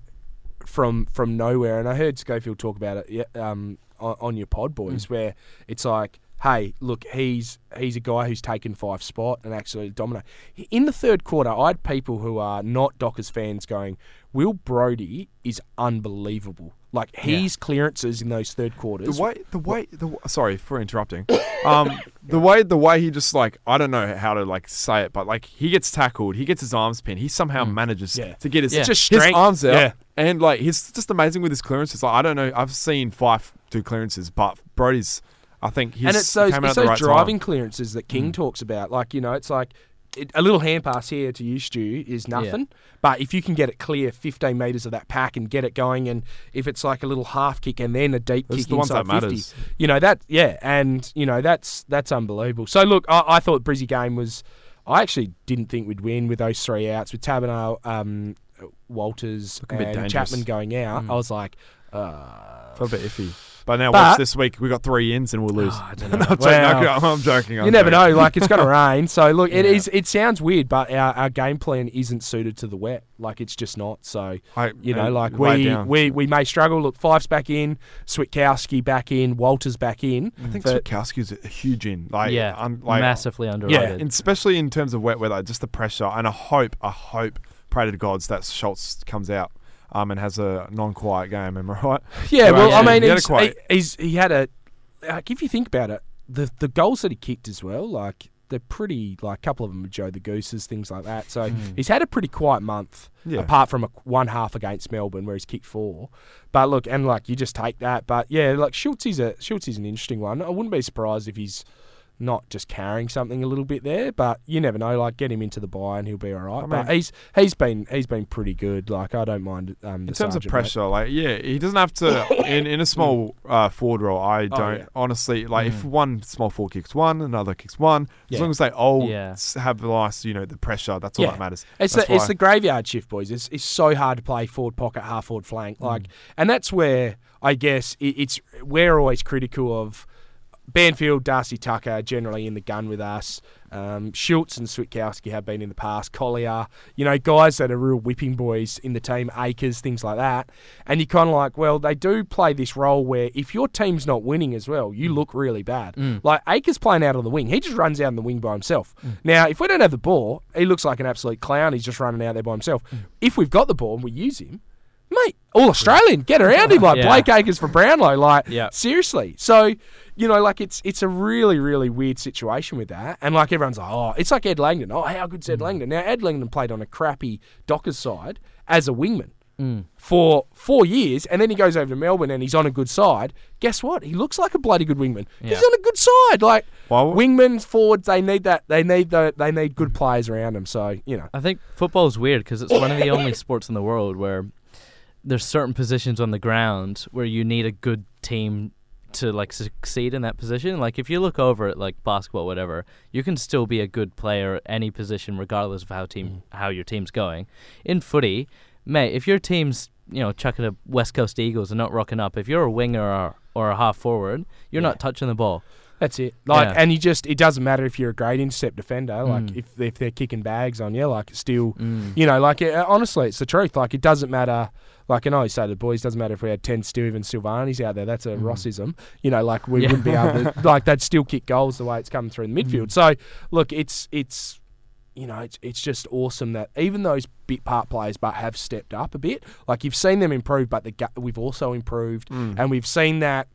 from from nowhere. And I heard Schofield talk about it um, on, your pod, boys, Mm. where it's like, hey, look, he's he's a guy who's taken Fyfe spot and actually dominate. In the third quarter, I had people who are not Dockers fans going, Will Brodie is unbelievable. Like his clearances in those third quarters. The way, the way, the sorry for interrupting. Um, the way, the way he just like, I don't know how to like say it, but like he gets tackled, he gets his arms pinned, he somehow manages Yeah. to get his, Yeah. Just his arms out, Yeah. and like he's just amazing with his clearances. Like I don't know, I've seen Fyfe do clearances, but Brodie's, I think he's and it's those, it's those right driving time. clearances that King talks about. Like, you know, it's like it, a little hand pass here to you, Stu, is nothing. But if you can get it clear 15 metres of that pack and get it going, and if it's like a little half kick and then a deep kick the inside that 50, matters. you know, that, yeah, and, you know, that's that's unbelievable. So, look, I, I thought Brizzy game was, I actually didn't think we'd win with those three outs, with Taberner, um, Walters, and. Chapman going out. Mm. I was like, uh, Felt a bit iffy. But now But- watch this week. We got three ins and we'll lose. Ah, I don't No, know. I'm joking. Well, I'm joking. I'm you never joking. know. Like it's going to rain, so look, it Yeah. is. It sounds weird, but our, our game plan isn't suited to the wet. Like it's just not. So I, you know, like we, down. we we may struggle. Look, Fyfe's back in, Switkowski back in, Walters back in. I think but- Switkowski's a huge in. Like, yeah. un, like massively underrated. and especially in terms of wet weather, just the pressure. And I hope, I hope, pray to the gods that Schultz comes out um, and has a non-quiet game. Am I right? Yeah, well, Yeah. I mean, He he's, he, he's he had a. Like, if you think about it, the the goals that he kicked as well, like they're pretty. Like a couple of them are Joe the Gooses, things like that. So he's had a pretty quiet month. Yeah. apart from a one half against Melbourne where he's kicked four. But look, and like you just take that. But yeah, like Schultz is a Schultz is an interesting one. I wouldn't be surprised if he's not just carrying something a little bit there, but you never know. Like get him into the buy and he'll be all right. I but he's he's been he's been pretty good. Like I don't mind. Um, the In terms of sergeant, mate. pressure, like yeah, he doesn't have to in, in a small uh, forward role. I don't Oh, yeah. honestly like if one small forward kicks one, another kicks one. As long as they all Yeah. have the nice, you know, the pressure. That's all Yeah. that matters. It's That's the, it's the graveyard shift, boys. It's, it's so hard to play forward pocket, half forward flank, like, and that's where I guess it, it's we're always critical of Banfield, Darcy Tucker, generally in the gun with us. Um, Schultz and Switkowski have been in the past. Collier, you know, guys that are real whipping boys in the team. Acres, things like that. And you're kind of like, well, they do play this role where if your team's not winning as well, you mm. look really bad. Mm. Like Acres playing out on the wing, he just runs out on the wing by himself. Mm. Now, if we don't have the ball, he looks like an absolute clown. He's just running out there by himself. If we've got the ball and we use him, mate, all Australian, get around him like Yeah. Blake Acres for Brownlow. Like, Yeah. seriously. So, you know, like it's it's a really, really weird situation with that. And like everyone's like, oh, it's like Ed Langdon. Oh, how good's Mm. Ed Langdon? Now, Ed Langdon played on a crappy Dockers side as a wingman. Mm. for four years, and then he goes over to Melbourne and he's on a good side. Guess what? He looks like a bloody good wingman. He's on a good side. Like would- wingmen, forwards, they need that. They need the. They need good players around them. So you know. I think football's weird because it's one of the only sports in the world where there's certain positions on the ground where you need a good team to like succeed in that position. Like if you look over at like basketball, whatever, you can still be a good player at any position regardless of how team mm. how your team's going. In footy, mate, if your team's you know chucking a West Coast Eagles and not rocking up, if you're a winger or, or a half forward, you're not touching the ball. That's it. Like, Yeah. and you just it doesn't matter if you're a great intercept defender. Like, Mm. if if they're kicking bags on you, like, it's still, Mm. you know, like, uh, honestly, it's the truth. Like, it doesn't matter. Like, and I always say to the boys, doesn't matter if we had ten Steven Silvagnis out there. That's a Rossism. You know, like we Yeah. wouldn't be able to. Like, they'd still kick goals the way it's coming through the midfield. So, look, it's it's. You know, it's it's just awesome that even those bit part players, but have stepped up a bit. Like you've seen them improve, but the we've also improved, and we've seen that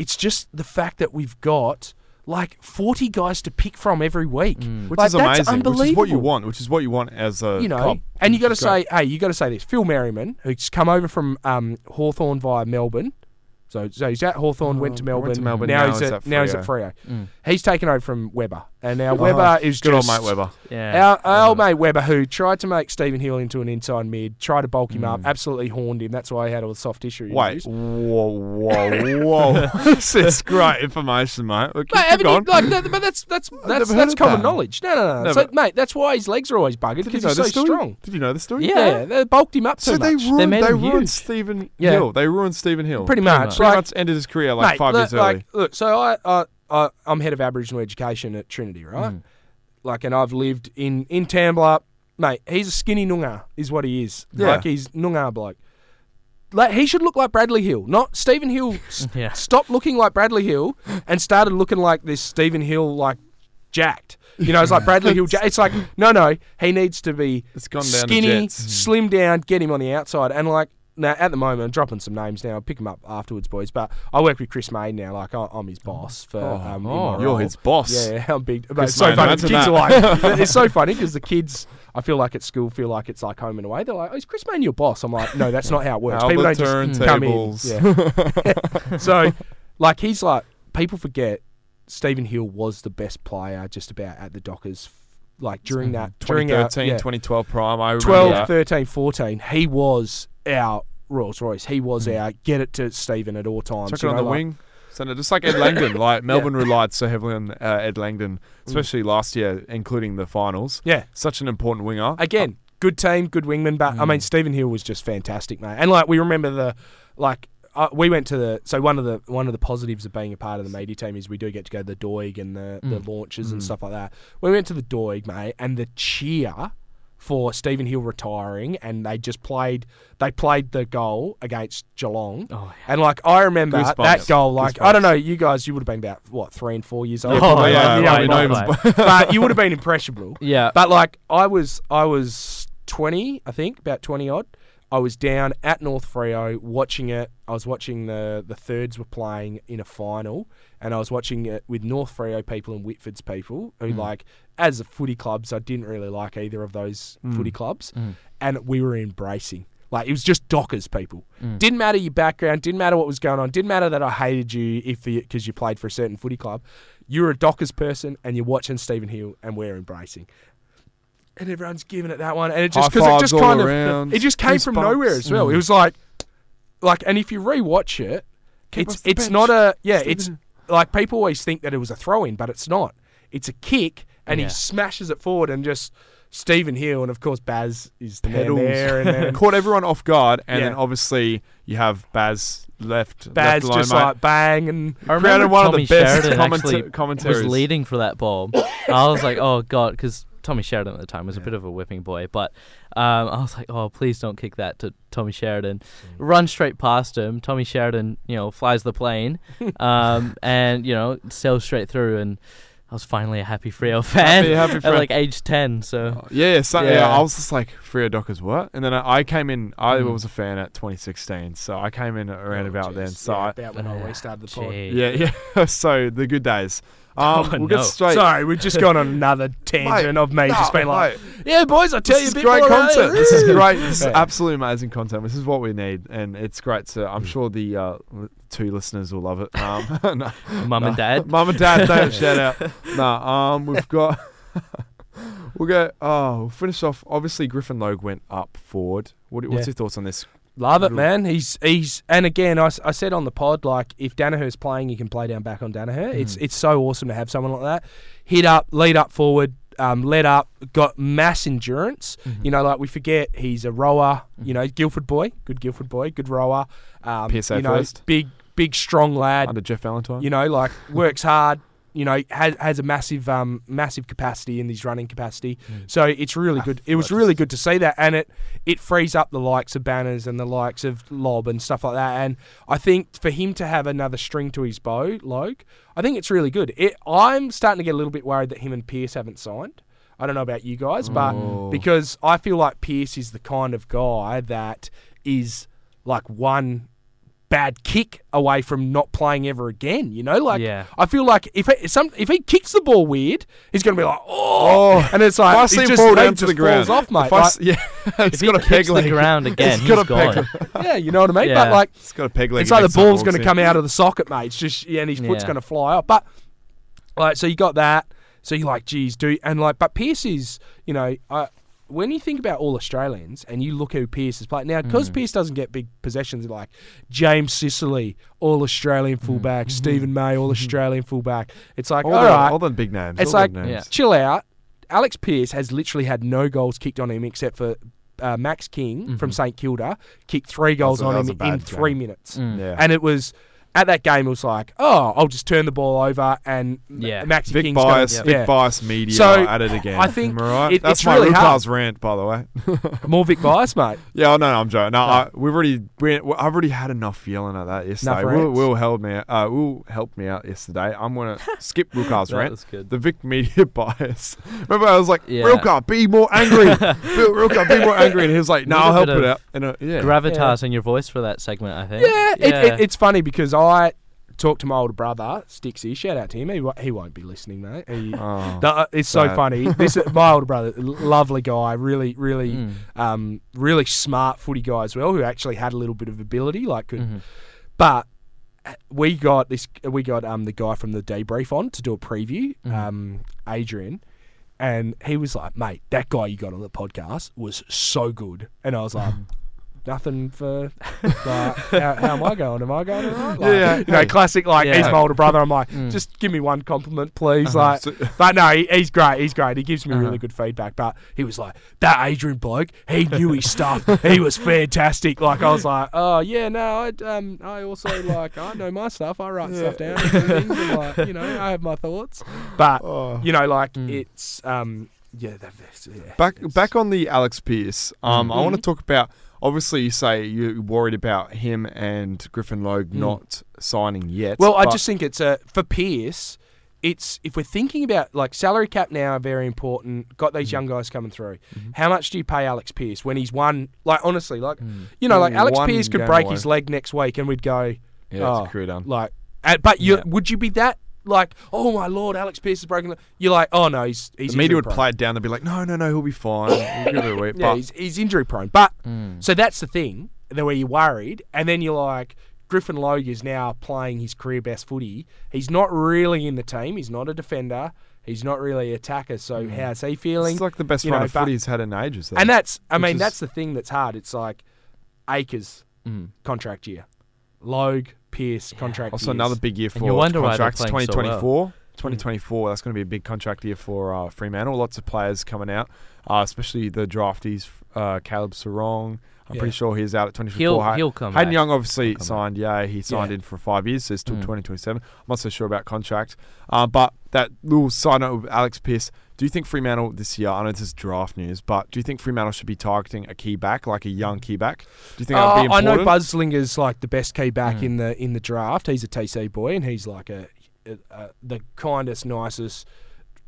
it's just the fact that we've got like 40 guys to pick from every week. Which Like, is amazing. Which is what you want. Which is what you want as a You know, cop, and you got to say, hey, you got to say this. Phil Merriman, who's come over from um, Hawthorn via Melbourne. So, so he's at Hawthorn, went to Oh, went to Melbourne, Now, now he's at, now he's at Freo. Freo. He's taken over from Weber, and now Weber Oh, is good just old mate Weber. Yeah. Our, our old mate Weber, who tried to make Stephen Hill into an inside mid, tried to bulk him up, absolutely horned him. That's why he had all the soft tissue. Mm. Wait, injuries. whoa, whoa, whoa! this is great information, mate. Keep, Mate, keep haven't you, like, that, but that's that's that's, never that's common that. knowledge. No, no, no. No, so, mate, that's why his legs are always buggered because he's so story? strong. Did you know the story? Yeah. Yeah, they bulked him up too So they much. ruined, made they ruined huge. Stephen Yeah. Hill. They ruined Stephen Hill. Pretty much. Pretty like, much ended his career like mate, five years early. like, look, so I, I, I'm head of Aboriginal education at Trinity, right? Mm. Like, and I've lived in in Tambler. Mate, he's a skinny noongar, is what he is. Yeah. Like, he's noongar bloke. Like, he should look like Bradley Hill, not Stephen Hill. Yeah. Stopped looking like Bradley Hill and started looking like this Stephen Hill, like jacked. You know, it's like Bradley Hill. It's like no, no. He needs to be It's gone down skinny, slim down, get him on the outside, and like now at the moment, I'm dropping some names now. I'll pick them up afterwards, boys. But I work with Chris Mayne now. Like I, I'm his boss for. um, in my oh, you're role. his boss. Yeah, I'm big. But it's so May, funny. The kids that. are like, it's so funny because the kids, I feel like at school, feel like it's like home and away. They're like, "Oh, is Chris Mayne your boss?" I'm like, "No, that's not how it works. People don't Albert just come in." Yeah. so, like, he's like, people forget Stephen Hill was the best player just about at the Dockers. Like during that, during our yeah, 2012 prime. I remember 12, that. 13, 14, he was our Rolls Royce. He was Mm. our get it to Stephen at all times. You it on know, the like- wing. So no, just like Ed Langdon, like Melbourne relied so heavily on uh, Ed Langdon, especially last year, including the finals. Yeah. Such an important winger. Again, good team, good wingman, but I Mm. mean Stephen Hill was just fantastic, mate. And like we remember the like uh, we went to the so one of the one of the positives of being a part of the media team is we do get to go to the Doig and the, the launches and stuff like that. We went to the Doig, mate, and the cheer for Stephen Hill retiring, and they just played. They played the goal against Geelong, Oh, and like I remember Goosebumps. that goal. Like I don't know, you guys, you would have been about what three and four years old. Oh, yeah, like, yeah, you yeah, know, yeah. but you would have been impressionable. Yeah. But like I was, I was twenty, I think, about twenty odd. I was down at North Freo watching it. I was watching the the thirds were playing in a final, and I was watching it with North Freo people and Whitford's people who mm. like as a footy clubs. I didn't really like either of those mm. footy clubs, mm. and we were embracing. Like it was just Dockers people. Didn't matter your background. Didn't matter what was going on. Didn't matter that I hated you if because you played for a certain footy club. You're a Dockers person and you're watching Stephen Hill, and we're embracing and everyone's giving it that one, and it just because it just kind around, of it just came from goosebumps. nowhere as well. Mm. It was like, like, and if you rewatch it, Keep it's it's bench. not a yeah, Stephen- it's like people always think that it was a throw in, but it's not. It's a kick, and Yeah. he smashes it forward, and just Stephen Hill, and of course Baz is the Pedals. man there, and then Caught everyone off guard, and then obviously you have Baz left. Baz left just mate. like bang, and I remember created one of the Tommy best Sheridan commenta- actually commentaries. was leading for that ball. And I was like, oh god, because Tommy Sheridan at the time was a bit of a whipping boy, but um, I was like, oh please don't kick that to Tommy Sheridan. Run straight past him. Tommy Sheridan, you know, flies the plane, um, and you know sails straight through and. I was finally a happy Freo fan Happy- happy at like age ten. So Yeah, so, yeah. Yeah. I was just like, Freo Dockers, what? And then I, I came in, I Mm. was a fan at 2016, so I came in around Oh, about then. So Yeah, I, about when I restarted the pod. Gee. yeah, yeah. so the good days. Um, Oh, we'll no. get straight. Sorry, we've just gone on another tangent of me no, just being like, mate. "Yeah, boys, I tell This you is a bit great more content. This is great. This is absolutely amazing content. This is what we need, and it's great. So I'm sure the uh, two listeners will love it. Um, no, Mum and dad. Mum and dad, don't shout out. No, um, we've got. we'll go. Oh, we'll finish off. Obviously, Griffin Logue went up forward. What, what's Yeah. your thoughts on this? Love it, man. He's he's and again, I, I said on the pod like if Daniher's playing, you can play down back on Danaher. It's Mm. it's so awesome to have someone like that. Hit up, lead up forward, um, led up, got mass endurance. Mm-hmm. You know, like we forget he's a rower. You know, Guildford boy, good Guildford boy, good rower. Um, PSA you know, first. big big strong lad. Under Jeff Valentine. You know, like works hard. You know, has has a massive um massive capacity in his running capacity. So it's really good. It was really good to see that, and it it frees up the likes of Banners and the likes of Lob and stuff like that. And I think for him to have another string to his bow, Logue, I think it's really good. It, I'm starting to get a little bit worried that him and Pearce haven't signed. I don't know about you guys, but Oh. because I feel like Pearce is the kind of guy that is like one bad kick away from not playing ever again. You know, like Yeah. I feel like if it, some if he kicks the ball weird, he's going to be like, oh, and it's like If I he see him just, fall he down to the ground, falls off, mate. If I Like, yeah, If it's he got a kicks peg the ground again, It's got a peg gone. yeah, you know what I mean. Yeah. But like, It's got a peg leg. it's like the ball's going to come out of the socket, mate. It's just yeah, and his foot's Yeah. going to fly up. But like, so you got that. So you're like, geez, do and like, but Pearce is, you know, uh, when you think about all Australians and you look who Pearce has played now, because mm. Pearce doesn't get big possessions like James Sicily, all Australian mm. fullback, mm-hmm. Stephen May, mm-hmm. all Australian fullback. It's like, All, all the, right, all the big names. it's all like, names. Yeah. chill out. Alex Pearce has literally had no goals kicked on him except for uh, Max King from mm-hmm. St Kilda kicked three goals a- on him in three game. minutes. Mm. Yeah. And it was at that game, it was like, oh, I'll just turn the ball over and Yeah. Max Vic King's bias, gonna, Vic yeah. bias media So, at it again. I think Am I right? it- That's it's my really Rukar's rant, by the way. more Vic bias, mate. yeah, oh, no, no, I'm joking. No, I, we've already, we, I've already had enough yelling at that yesterday. Will. Will held me, uh, Will helped me out yesterday. I'm gonna skip Rukar's That rant. was good. The Vic media bias. Remember, I was like, Yeah. Rukar, be more angry. Rukar, be more angry, and he was like, No, Little I'll help bit it out. And uh, yeah, Gravitas in your voice for that segment, I think. Yeah, It, it, it's funny because I talked to my older brother, Stixie. Shout out to him. He, he won't be listening, mate. He, Oh. No, uh, it's so sad. funny. This my older brother, lovely guy, really, really, Mm. um, really smart footy guy as well, who actually had a little bit of ability, like could. Mhm. But uh, we got this. We got um the guy from the debrief on to do a preview, Mhm. um Adrian, and he was like, "Mate, that guy you got on the podcast was so good," and I was like. Nothing for like, how, how am I going? Am I going all right? Like, Yeah, you know, classic. Like Yeah. he's my older brother. I'm like, Mm. just give me one compliment, please. Uh-huh. Like, So- but no, he, he's great. He's great. He gives me Uh-huh. really good feedback. But he was like, that Adrian bloke, he knew his stuff. he was fantastic. Like I was like, oh yeah, no, I um, I also like I know my stuff. I write stuff down and things, and like you know, I have my thoughts. But Oh. you know, like Mm. it's um, yeah, that, yeah. Back back on the Alex Pearce. Um, I want to talk about. Obviously, you say you're worried about him and Griffin Logue Mm. not signing yet. Well, I just think it's a for Pearce. It's if we're thinking about like salary cap now, very important. Got Mm-hmm. these young guys coming through. How much do you pay Alex Pearce when he's won? Like honestly, like Mm. you know, like Alex one Pearce could break away. his leg next week, and we'd go yeah, oh, it's a career done. like. but you Yeah. would you be that like? Oh my lord, Alex Pearce is broken. You're like, oh no, he's he's the media would prone. play it down. They'd be like, "No, no, no, he'll be fine. We'll give it a. Yeah, But he's, he's injury prone. But Mm. so that's the thing. The where you're worried, and then you're like, Griffin Logue is now playing his career best footy. He's not really in the team. He's not a defender. He's not really an attacker. So how's he feeling? it's like the best you run know, of but- footy he's had in ages. Though. and that's, I mean, is- that's the thing that's hard. It's like Acres Mm. contract year, Logue Pearce contract. also years. another big year for you wonder why they're contracts. playing 2024. 2024. That's going to be a big contract year for uh, Fremantle. Lots of players coming out, uh, especially the draftees. Uh, Caleb Serong. I'm Yeah. pretty sure he's out at 2024. He'll he'll come. Hayden back. Young obviously signed. Yeah, he signed Yeah. in for five years, so it's till Mm. 2027. I'm not so sure about contract. Uh, but that little side note with Alex Pearce. Do you think Fremantle this year? I know this is draft news, but do you think Fremantle should be targeting a key back, like a young key back? Do you think that would be Uh, I important? know Busslinger's like the best key back Mm. in the in the draft. He's a TC boy, and he's like a, a, a the kindest, nicest,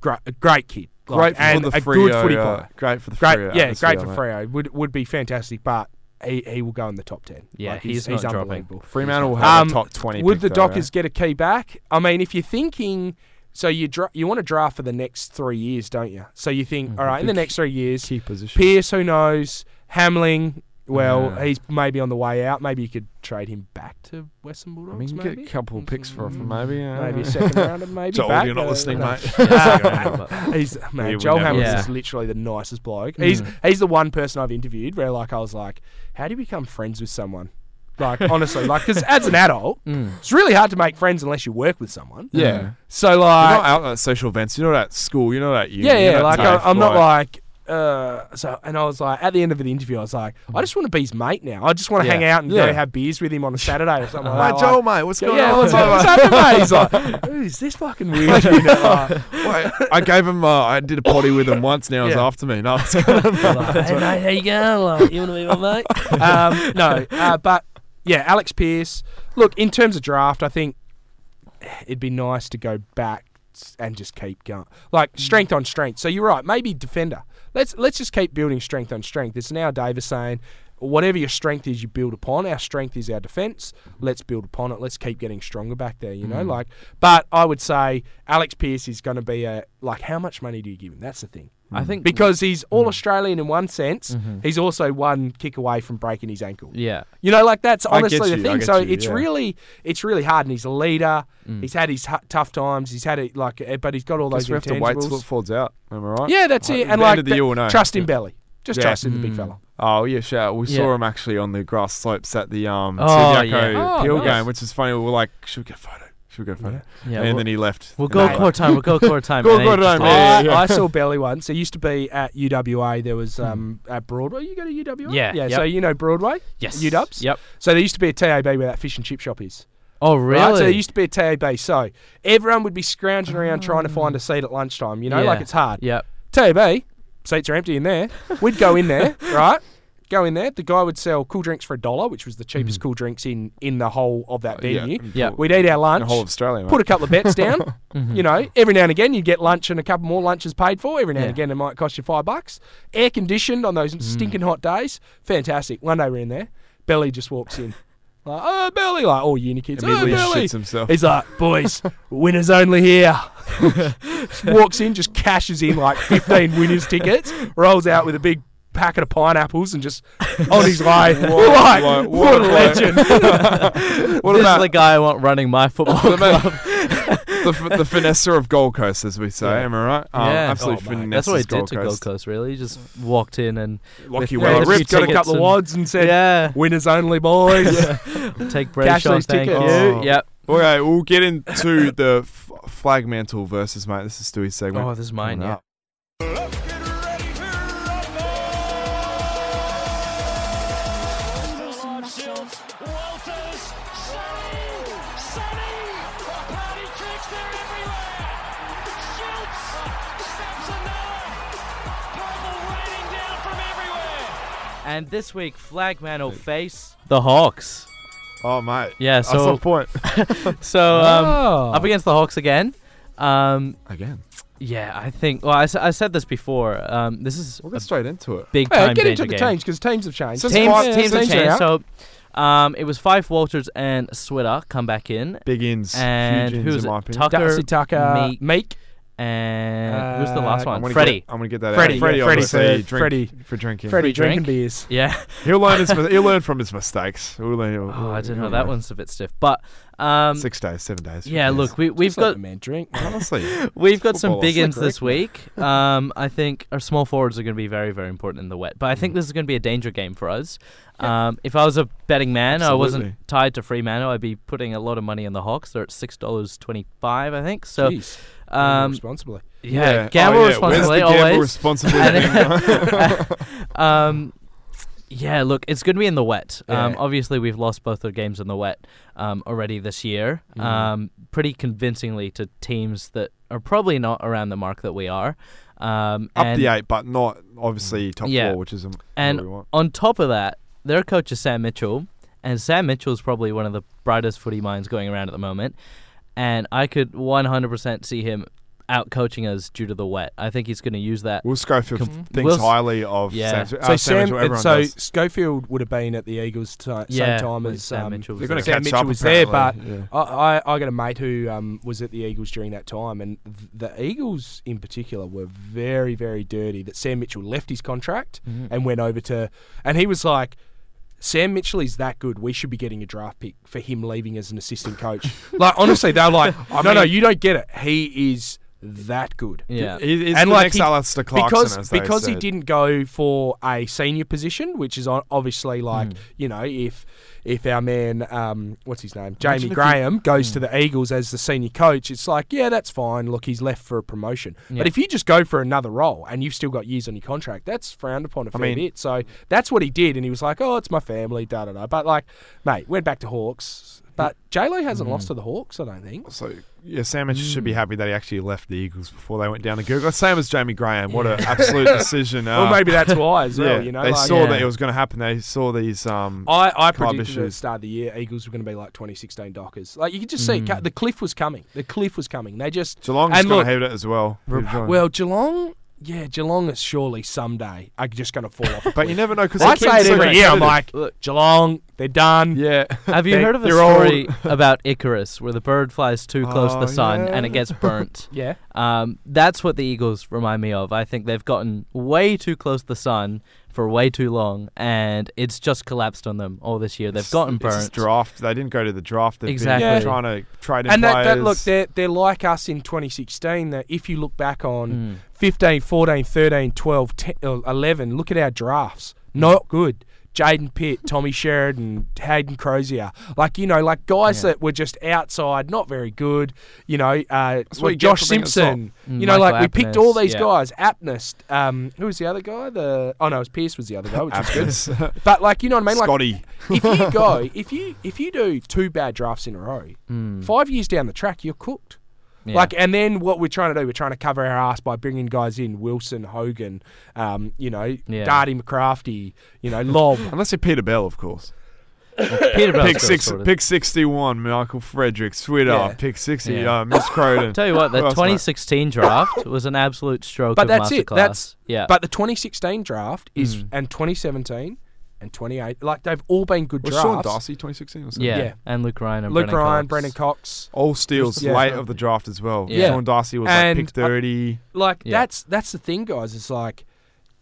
great, great kid. Like, Great for and the a good footy uh. Great for the Great, Freo yeah, great for mate. Freo. Would would be fantastic, but he, he will go in the top ten. Yeah, Like, he's not dropping. unbelievable. Fremantle will have Um, a top 20 Would pick the though, Dockers right? get a key back? I mean, if you're thinking so you dra- you want to draft for the next three years, don't you? So you think, all right, in the next three years, Key position. Pearce, who knows? Hamling, well, he's maybe on the way out. Maybe you could trade him back to Western I Bulldogs. mean, you can maybe get a couple of picks for him, maybe. Yeah. maybe a second rounder, maybe. Joel, back, you're not uh, listening, no. mate. he's man, would Joel never Hamling is literally the nicest bloke. He's he's the one person I've interviewed where like I was like, how do you become friends with someone? Like honestly, like because as an adult, Mm. it's really hard to make friends unless you work with someone. Yeah. So You're like, not out at social events. You're not at school. You're not at uni. yeah, you're yeah. not Like I, tough, I'm not like. Uh, so and I was like, at the end of the interview, I was like, I just want to be his mate now. I just want to Yeah. hang out and Yeah. go have beers with him on a Saturday or something. Mate, like that. Joel, Like, mate, what's going yeah, on? what's, Like, what's happening, mate? He's like, who's this fucking weird? dude?" Like, Wait, I gave him. Uh, I did a potty with him once. Now he's Yeah. after me. No, it's good. hey mate, how you going? Like, you want to be my mate? um, no, uh, but yeah, Alex Pearce. Look, in terms of draft, I think it'd be nice to go back and just keep going, like strength on strength. So you're right, maybe defender. Let's let's just keep building strength on strength. It's now Davis saying. Whatever your strength is, you build upon. Our strength is our defence. Let's build upon it. Let's keep getting stronger back there. You know, mm. like. But I would say Alex Pearce is going to be a like. How much money do you give him? That's the thing I think because he's Mm-hmm. all Australian in one sense. He's also one kick away from breaking his ankle. yeah. You know, like that's I honestly the you, I thing. get So you, it's yeah. really, it's really hard. And he's a leader. Mm. He's had his hu- tough times. He's had it like, uh, but he's got all those Guess we have to wait till it intangibles. falls out. Am I right? Yeah, that's Like, it. And the like, end of the that- year, we'll know. trust in Yeah. belly. Just Yeah. trust in the big Mm. fella. Oh yeah, shout! We Yeah. saw him actually on the grass slopes at the um Oh, Subiaco yeah. Oh, Peel nice. game, which is funny. We were like, should we get a photo? Should we get a photo? Yeah. and we'll, then he left. we'll And go I was court time. We'll go court time. Go court time, leaves. yeah, I, yeah. I saw Belly once. It used to be at UWA. There was um, at Broadway. You go to UWA? Yeah, Yeah. yep. So you know Broadway? Yes. UWs? Yep. So there used to be a TAB where that fish and chip shop is. Oh really? Right? So there used to be a TAB. So everyone would be scrounging around trying to find a seat at lunchtime. You know, Yeah. like it's hard. Yep. TAB, seats are empty in there. We'd go in there, right? Go in there. The guy would sell cool drinks for a dollar, which was the cheapest cool drinks in in the whole of that venue. Yeah. We'd eat our the lunch. whole of Australia. Put a couple of bets down. Mhm. You know, every now and again you'd get lunch and a couple more lunches paid for. Every now and again it might cost you five bucks. Air conditioned on those stinking hot days. Fantastic. One day we're in there. Belly just walks in. Like, oh, Belly. Like, all uni kids. Oh, Immediately Belly. shits himself. He's like, boys, winners only here. Walks in, just cashes in like 15 winners tickets, rolls out with a big packet of pineapples and just on his way. like, like, what, what a a legend. what this about is the guy I want running my football the, club. the, the finesser of Gold Coast, as we say? Yeah. Am I right? Um, Yeah. absolutely Oh, finesse. That's what he did Gold to Gold Coast. Coast. Really, he just walked in and Lockie With- Yeah, Yeah, Wells. ripped, got a couple of wads and said, yeah, winners only, boys. take Cash Brayshaw. these Thank you. Oh. Yep. Okay, we'll get into the f- Flagmantle versus mate. This is Stewie's segment. Oh, this is mine. Coming Yeah. And this week, Flagman will face the Hawks. Oh, mate. Yeah. That's So the point. so um, Oh. up against the Hawks again. Um, Again. yeah, I think. Well, I, s- I said this before. Um, this is We'll a get straight into it. big Yeah, time get into danger the game. change because teams have changed. Since Teams, five- teams have teams are changed. out. So, um, it was five Walters and Switter come back in, Big ins. and huge ins, who's in my it? opinion. Tucker, Darcy Tucker, Meek, Meek, and who's the last Uh, one? I'm gonna Freddie. Get, I'm going to get that Freddie, out. Freddie, yeah, Freddie obviously, third, drink, Freddie. for drinking. Freddie Free drink. drinking beers. Yeah. He'll learn his he'll learn from his mistakes. He'll learn, he'll- Oh, I he'll- don't know. he'll That one's a bit stiff, but um, six days, seven days. yeah. Yes. Look, we we've Just let got the man drink. honestly, We've got some big Slick ins this week. Um, I think our small forwards are going to be very, very important in the wet. But I Mm. think this is going to be a danger game for us. Um, if I was a betting man, I wasn't Absolutely. tied to free Fremantle, I'd be putting a lot of money on the Hawks. They're at six dollars twenty-five, I think. So, Jeez. Gamble um, responsibly. yeah, Oh, gamble yeah. responsibly Where's the gamble always. responsibly? And- um, yeah, look, it's going to be in the wet. Um, obviously, we've lost both our games in the wet um, already this year, Mm. um, pretty convincingly to teams that are probably not around the mark that we are. Um, Up and the eight, but not obviously top Yeah. four, which is And we want. on top of that, their coach is Sam Mitchell, and Sam Mitchell is probably one of the brightest footy minds going around at the moment. And I could 100% see him out coaching us due to the wet. I think he's going to use that. Will Schofield Com- thinks Will- highly of Yeah. Sam, So uh, Sam Sam, Mitchell, so does. Schofield would have been at the Eagles ti same yeah, time as Sam um, Mitchell was They're going to there. Sam Mitchell up. was there, but yeah. I, I I got a mate who um, was at the Eagles during that time, and the Eagles in particular were very, very dirty. That Sam Mitchell left his contract Mhm. and went over to, and he was like, "Sam Mitchell is that good. We should be getting a draft pick for him leaving as an assistant coach." like honestly, they're like, "No, no, you don't get it. He is that good." Yeah. He is And the like next he- Alastair Clarkson, because as they because he didn't go for a senior position, which is obviously like Hmm. you know if if our man um what's his name Jamie if you- Graham goes Hmm. to the Eagles as the senior coach, it's like yeah that's fine. Look, he's left for a promotion. Yeah. But if you just go for another role and you've still got years on your contract, that's frowned upon a fair mean- bit. So that's what he did, and he was like, oh, it's my family, da da da. But like, mate, went back to Hawks. But J Lo hasn't lost to the Hawks, I don't think. So yeah, Sam Mitchell should be happy that he actually left the Eagles before they went down to Google. Same as Jamie Graham. What an absolute decision. well, uh, maybe that's why as well. yeah, you know, they like, saw Yeah. that it was going to happen. They saw these. Um, I, I club predicted at the start of the year Eagles were going to be like 2016 Dockers. Like you could just see the cliff was coming. The cliff was coming. They just Geelong's and going look- to hate it as well. well Geelong, yeah, Geelong is surely someday are just going to fall off. a but you never know because I say it every year. I'm like Geelong, they're done. yeah. Have you They- heard of a they're old. story about Icarus, where the bird flies too close to Oh, the sun yeah. and it gets burnt? Yeah, Um, that's what the Eagles remind me of. I think they've gotten way too close to the sun for way too long, and it's just collapsed on them all this year. They've gotten It's this burnt. draft. They didn't go to the draft. They've Exactly. been Yeah. trying to trade in and that, players. that look, they're they're like us in 2016. That if you look back on Mm. 15, 14, 13, 12, 10, uh, 11, look at our drafts. Not good. Jayden Pitt, Tommy Sheridan, Hayden Crozier. Like, you know, like guys Yeah. that were just outside, not very good. You know, uh, what what, you get Josh Simpson. You know, like we picked all these yeah. guys. Apness. Um, who was the other guy? The Oh, no, it was Pearce was the other guy, which is good. But, like, you know what I mean? Like, Scotty. if you go, if you if you do two bad drafts in a row, Mm. five years down the track, you're cooked. Yeah. Like, and then what we're trying to do, we're trying to cover our ass by bringing guys in Wilson, Hogan, um, you know, Yeah. Darty McCrafty, you know, Lob. Unless you're Peter Bell, of course. Peter Bell's Pick six, sorted. pick sixty-one. Michael Frederick, Twitter. Yeah. Pick sixty. Yeah. Uh, Miss Croden. Tell you what, Who the else, mate? 2016 draft was an absolute stroke But of that's it. masterclass. That's yeah. But the 2016 draft is Mm. and 2017 and 28, like they've all been good Was drafts. Sean Darcy 2016 or something? yeah. yeah. and Luke Ryan and Luke Brennan Ryan, Cox. Brennan Cox. All steals Yeah. late of the draft as well. Yeah. Sean Darcy was And, like pick uh, 30. Like Yeah. that's that's the thing, guys. It's like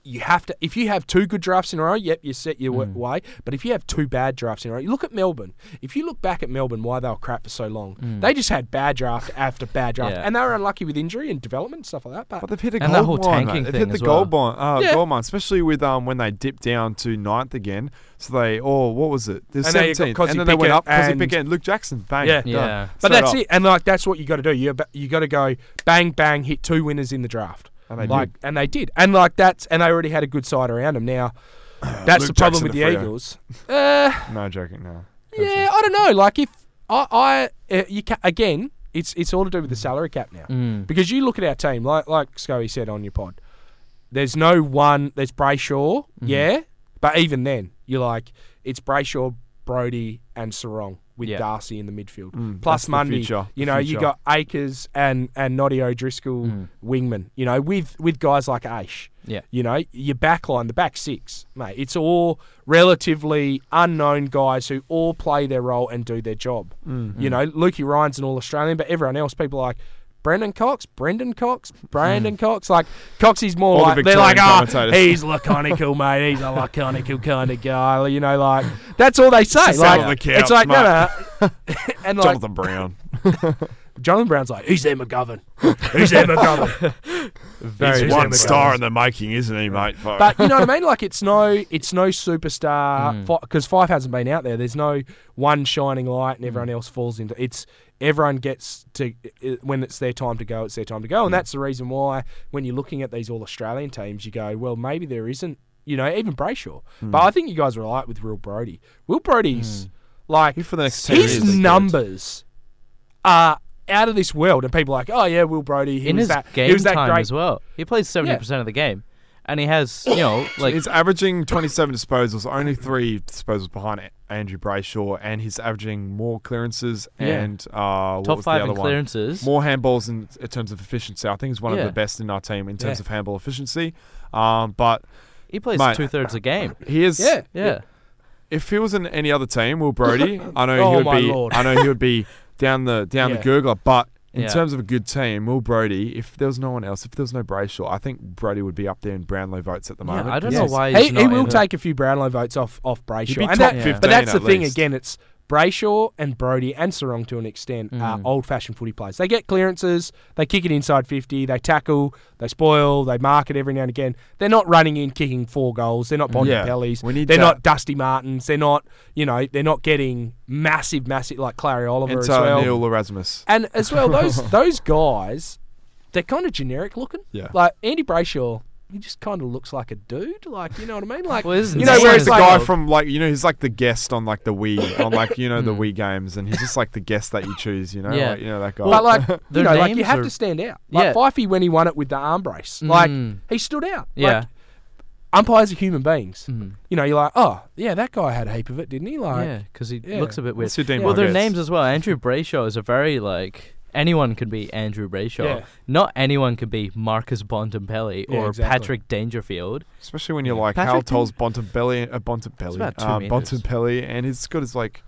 you have to if you have two good drafts in a row, yep, you set your Mm. way. But if you have two bad drafts in a row, you look at Melbourne. If you look back at Melbourne, why they were crap for so long, Mm. they just had bad draft after bad draft, Yeah. and they were unlucky with injury and development and stuff like that. But But they've hit a And that gold whole mine. tanking. They've thing hit the as gold well. mine, uh, Yeah. gold mine, especially with um when they dipped down to ninth again. So they, oh, what was it? They're And then 17th, and then they went up because and- again, Luke Jackson, bang, Yeah. done. Yeah. but Straight that's up. it, and like that's what you got to do. You you got to go bang bang, hit two winners in the draft. And they like, did. and they did, and like that's, and they already had a good side around them. Now, that's Luke the problem Jackson with to the Eagles. Uh, No joking, no. yeah, I don't know. Like if I, I uh, you ca- again, it's it's all to do with the salary cap now. Mm. Because you look at our team, like like Scully said on your pod, there's no one. There's Brayshaw, Mm-hmm. yeah, but even then, you're like it's Brayshaw, Brodie, and Serong with Yeah. Darcy in the midfield. Mm, Plus that's the Monday, future, you know, you got Acres and and Noddy O'Driscoll, Mm. wingman. You know, with with guys like Aish. Yeah. You know, your back line, the back six, mate. It's all relatively unknown guys who all play their role and do their job. Mm. You know, Lukey Ryan's an All Australian, but everyone else, people are like Brennan Cox, Brennan Cox, hmm. Brandon Cox. Like Coxie's more All the like they're like, oh, he's laconical, mate. He's a laconical kind of guy. You know, like that's all they say. Sit Like the it's couch, like no, no. and like Jonathan Brown. Jonathan Brown's like, he's their McGovern. He's their McGovern. Very He's one star in the making, isn't he, mate? But you know what I mean? Like it's no, it's no superstar Mm. because Fyfe hasn't been out there. There's no one shining light and everyone hmm. else falls into. It's everyone gets to when it's their time to go. It's their time to go, and hmm. that's the reason why when you're looking at these all Australian teams, you go, well, maybe there isn't. You know, even Brayshaw. Hmm. But I think you guys are right with Will Brodie. Will Brodie's like He for the next 10 years, his they numbers are out of this world, and people are like, oh yeah, Will Brodie. He in was his that. game he was that time great. as well. He plays 70% of the game. and he has you know like he's averaging 27 disposals, only three disposals behind A- Andrew Brayshaw, and he's averaging more clearances Yeah. and uh, what top five the in other one? clearances. More handballs in, in terms of efficiency. I think he's one Yeah. of the best in our team in terms Yeah. of handball efficiency. Um, but he plays two thirds a game. he is. Yeah. Yeah. If he was in any other team, Will Brodie, I know Oh, he would my be. Lord. I know he would be down the down Yeah. the gurgler. But in Yeah. terms of a good team, Will Brodie, if there was no one else, if there was no Brayshaw, I think Brodie would be up there in Brownlow votes at the Yeah, moment. I don't because know why He, he's he not will in it. take a few Brownlow votes off off He'd Brayshaw, be and top that, 15 but that's the at thing least. again. It's Brayshaw and Brody and Serong to an extent are Mm. old-fashioned footy players. They get clearances, they kick it inside fifty, they tackle, they spoil, they mark it every now and again. They're not running in kicking four goals. They're not Bondi Yeah. Pellies. They're not Dusty Martins. They're not you know they're not getting massive, massive like Clary Oliver as Enter well. Neil Erasmus. And as well, those those guys, they're kind of generic looking. Yeah. Like Andy Brayshaw, he just kind of looks like a dude. Like you know what I mean? Like Well, you he? know, He's whereas the like guy from like you know he's like the guest on like the Wii on like you know the Hmm. Wii games and he's just like the guest that you choose you know Yeah. like, you know that guy But like, you know, like you have are- to stand out. Like Yeah. Fifey when he won it with the arm brace, like Mm. he stood out. Yeah. Like, umpires are human beings. Mhm. You know, you're like, oh yeah, that guy had a heap of it, didn't he? Like, Yeah, because he yeah. looks a bit weird. What's Well, their Marquez? names as well. Andrew Brayshaw is a very like anyone could be Andrew Brayshaw. Yeah. Not anyone could be Marcus Bontempelli Yeah, or exactly. Patrick Dangerfield. especially when you're like Patrick Hal Dean- Toll's Bontempelli uh, Bontempelli about two um. Bontempelli and he's got his like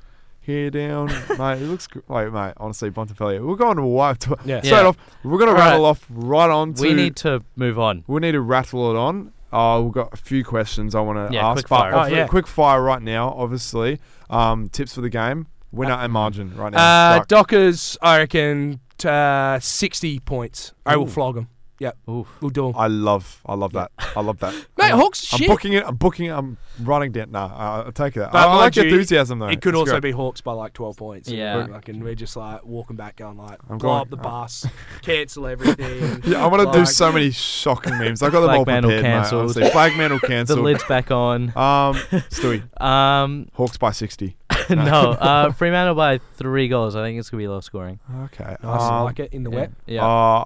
hair down mate it looks gr- like mate honestly Bontempelli we're going to a wife to Yeah. straight Yeah. off we're gonna rattle right. off right on to We need to move on. we need to rattle it on uh, we've got a few questions I want to Yeah, ask quick but fire. Oh, yeah. quick fire right now obviously um, tips for the game winner and margin right now Uh, Doc. Dockers, I reckon, uh, sixty points. I will Ooh. flog them. Yep, Oof. we'll do 'em. I love, I love that. I love that. Mate, I'm, Hawks I'm shit. booking it. I'm booking it. I'm writing down. Nah, I'll take that. But I, I like mind you, enthusiasm though. It could It's also great. be Hawks by like twelve points. Yeah. like, and we're just like walking back, going like, I'm blow going- up the uh, bus, cancel everything. Yeah, I want to do Like- so many shocking memes. I got them all Flagmantle prepared. Mate, cancelled. honestly. Flagmantle The cancelled. lid's back on. Um, Stewie, Um, Hawks by sixty. no, uh, Fremantle by three goals. I think it's gonna be low scoring. Okay. Nice, I um, like it in the yeah. wet. Yeah. Uh,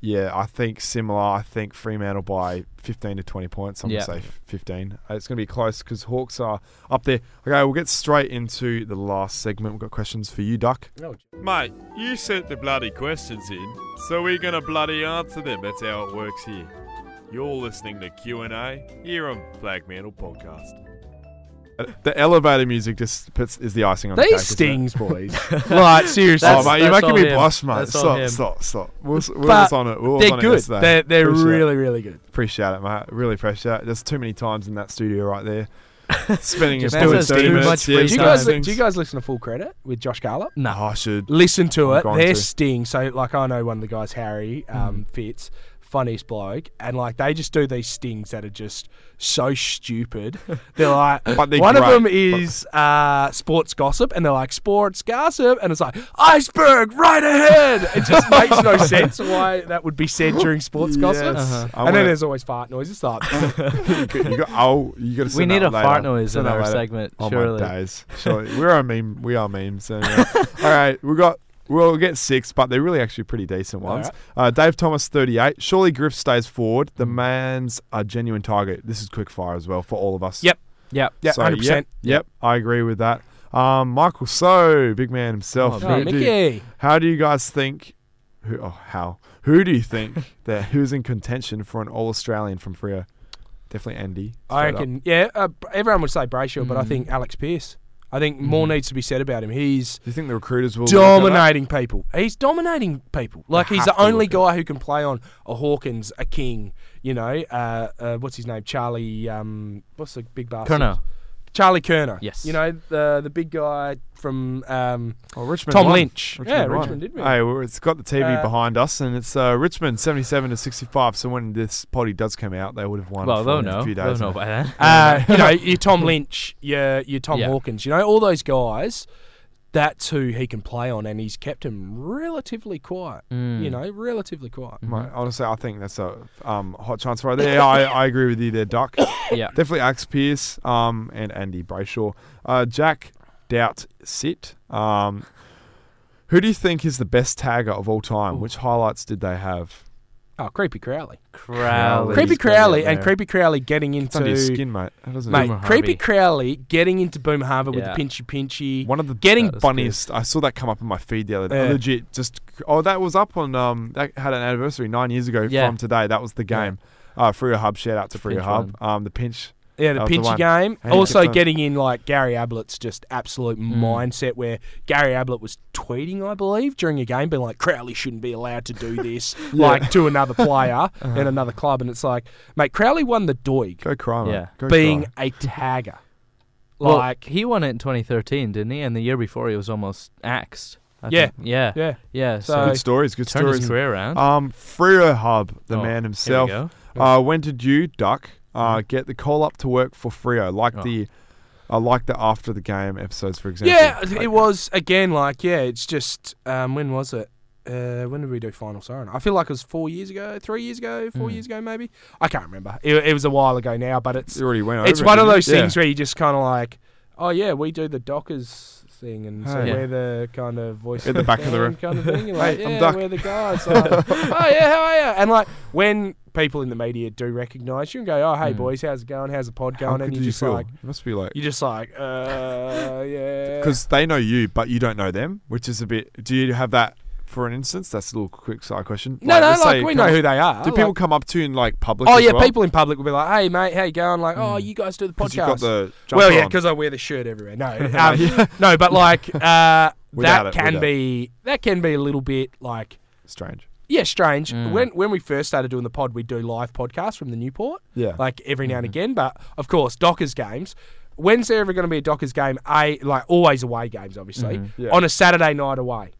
yeah, I think similar. I think Fremantle by 15 to 20 points. I'm Yeah. going to say 15. Uh, It's going to be close because Hawks are up there. Okay, we'll get straight into the last segment. We've got questions for you, Duck. Mate, you sent the bloody questions in, so we're gonna bloody answer them. That's how it works here. You're listening to Q&A here on Flagmantle Podcast. The elevator music just puts, is the icing on the cake. These it? stings, boys. like seriously, Oh, mate, you're making me him. blush, mate. That's Stop, stop, stop. We'll, s- we'll on it. We was they're on good. yesterday. They're they're Appreciate it. really really good. Appreciate it, mate. Really appreciate it. There's too many times in that studio right there. Spending Just your doing 30 too minutes. much yeah, Do you time. guys do you guys listen to Full Credit with Josh Garlop? no. I should. Listen to I'm it. They're to. sting. So like I know one of the guys, Harry um, Fitz, funniest bloke, and like they just do these stings that are just so stupid. They're like But they're one of them is uh, sports gossip, and they're like sports gossip, and it's like iceberg right ahead. It just makes no sense why that would be said during sports gossip. Uh-huh. And wanna- then there's always fart noises. Like, you got, oh, you got to We need a fart noise in our segment. Oh surely. my days! Surely. We're a meme. We are memes. Anyway. All right, we got. We'll get six, but they're really actually pretty decent ones. Uh, Dave Thomas, 38. Surely Griff stays forward. The man's a genuine target. This is quick fire as well for all of us. Yep. Yep. yeah, So, hundred percent. Yep, I agree with that. Um, Michael So, big man himself. Oh, How Oh, do you- Mickey. how do you guys think? Who? Oh, how? Who do you think that who's in contention for an All Australian from Freo? Definitely Andy. I straight up. reckon. Yeah, uh, everyone would say Brayshaw, but I Mm. think Alex Pearce. I think more Mm. needs to be said about him. He's Do you think the recruiters will look at that? dominating people. He's dominating people. Like he's have the to only look at guy who can play on a Hawkins, a King. You know, uh, uh, what's his name? Charlie. Um, what's the big bastard? Curnow. Charlie Curnow. Yes. You know the the big guy from um, Oh, Richmond Tom won. Lynch. yeah, won. Richmond did win. Hey, well, it's got the TV Uh, behind us, and it's uh, Richmond seventy-seven to sixty-five. So when this potty does come out, they would have won. Well, for they'll a know. few They'll know by then. Uh, you know, your Tom Lynch, your your Tom Yeah. Hawkins. You know, all those guys. That's who he can play on, and he's kept him relatively quiet. Mm. You know, relatively quiet. Mate, honestly, I think that's a um, hot chance right there. Yeah, I, I agree with you there, Duck. Yeah. Definitely Axe Pearce um, and Andy Brayshaw. Uh, Jack Doubt Sit. Um, who do you think is the best tagger of all time? Which highlights did they have? Oh, Creepy Crowley. Crowley. Creepy he's got it Crowley and. Creepy Crowley getting It's under your into skin, mate. That doesn't mate. Boomer Creepy Harvey. Crowley getting into Boomer Harvey with Yeah. the pinchy pinchy. One of the Getting- That was funniest. I saw that come up in my feed the other day. Yeah. Legit, just oh, that was up on um that had an anniversary nine years ago Yeah. from today. That was the game. Uh, Freo Hub. Shout out to The Freo pinch Hub. Um, the pinch. Yeah, the That was the game. And also getting in like Gary Ablett's just absolute Mm. mindset where Gary Ablett was tweeting, I believe, during a game, being like, Crowley shouldn't be allowed to do this, like to another player Uh-huh. in another club. And it's like, mate, Crowley won the Doig Go cry, mate. Yeah. Go being cry. a tagger. Well, Like, he won it in 2013, didn't he? And the year before, he was almost axed. I Yeah. think. yeah, yeah. yeah. So- So, good stories. Good turned his stories. career around. Um, Freo Hub, the Oh, man Here we himself. go. Uh, when did you, Duck, uh, get the call up to work for Freo? Like Oh. the, I like the after the game episodes, for example. Yeah, Like- it was again like yeah. It's just um, when was it? Uh, when did we do Final Siren? I feel like it was four years ago, three years ago, four Mm. years ago, maybe. I can't remember. It, it was a while ago now, but it's You already went it's it, one of those Yeah. things where you just kind of like, oh yeah, we do the Dockers thing, and so Hey. we're the kind of voice At the back of the room. kind of thing. You're like, Hey, I'm yeah, Duck." we're the guys. Like, oh yeah, how are you? And like when people in the media do recognise you and go, oh hey Mm. boys, how's it going? How's the pod going? good and you're you just feel? like, it must be like you're just like, uh, yeah. because they know you, but you don't know them, which is a bit. Do you have that for an instance? That's a little quick side question. no, no, let's say like we know up- who they are. Do like- people come up to you in like public? Oh as yeah, well? people in public will be like, "Hey mate, how you going?" Like, "Oh, Mm. you guys do the 'Cause podcast." you've got the well, yeah, on. because I wear the shirt everywhere. No, um, Yeah. no, but like uh, Without that it, can without. be that can be a little bit like strange. yeah, strange. Mm. When when we first started doing the pod, we do live podcasts from the Newport, Yeah, like every now and Mhm. again. But of course, Dockers games. When's there ever going to be a Dockers game? A like always away games, obviously Mhm. Yeah. on a Saturday night away.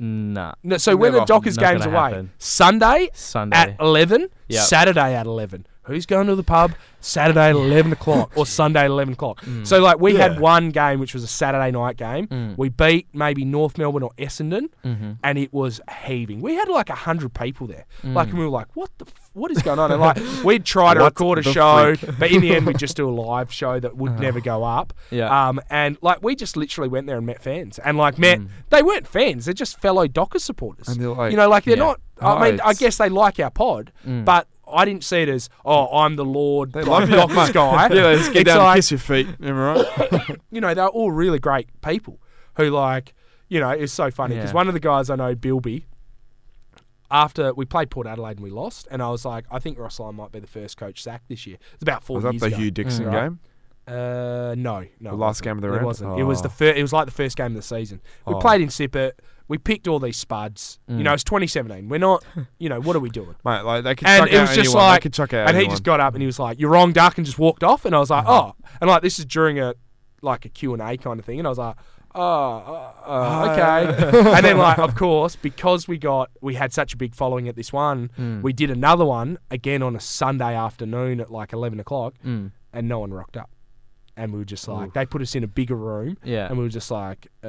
Nah, No, so when the Dockers Not game's gonna away, happen. Sunday Sunday. at 11, Yep. Saturday at 11. Who's going to the pub? Saturday at 11 o'clock or Sunday at 11 o'clock. Mm. So, like, we had one game which was a Saturday night game. Mm. We beat maybe North Melbourne or Essendon, Mhm. and it was heaving. We had like 100 people there. Mm. Like, and we were like, what the f- what is going on? And, like, we'd try to record a show, but in the end, we'd just do a live show that would Uh. never go up. Yeah. Um, and, like, we just literally went there and met fans. And, like, met, Mm. they weren't fans, they're just fellow Docker supporters. and they're like, You know, like they're Yeah. not. No, I mean, I guess they like our pod, Mm. but I didn't see it as, oh, I'm the Lord, they like, love you, Dockers guy. Yeah, they just get It's down like- and kiss your feet. Am I right? You know, they're all really great people who, like, you know, it's so funny because Yeah. one of the guys I know, Bilby, after we played Port Adelaide and we lost, and I was like, I think Ross Lyon might be the first coach sacked this year. It's about four Was that the ago. Hugh Dixon Mm. game? Uh, no, no. The last game of the round. It wasn't. It was the Oh. first. It was like the first game of the season. We Oh. played in Sippet. We picked all these spuds. You Mm. know, it's 2017. We're not. You know, what are we doing? Mate, like they could And chuck it out was just anyone. like- they could chuck out and he just got up and he was like, "You're wrong, Duck," and just walked off. And I was like, Uh-huh. "Oh," and like this is during a like a Q and A kind of thing, and I was like, "Oh, uh, uh, okay." and then like, of course, because we got we had such a big following at this one, Mm. we did another one again on a Sunday afternoon at like 11 o'clock, Mm. and no one rocked up. And we were just like, they put us in a bigger room, Yeah. and we were just like, uh,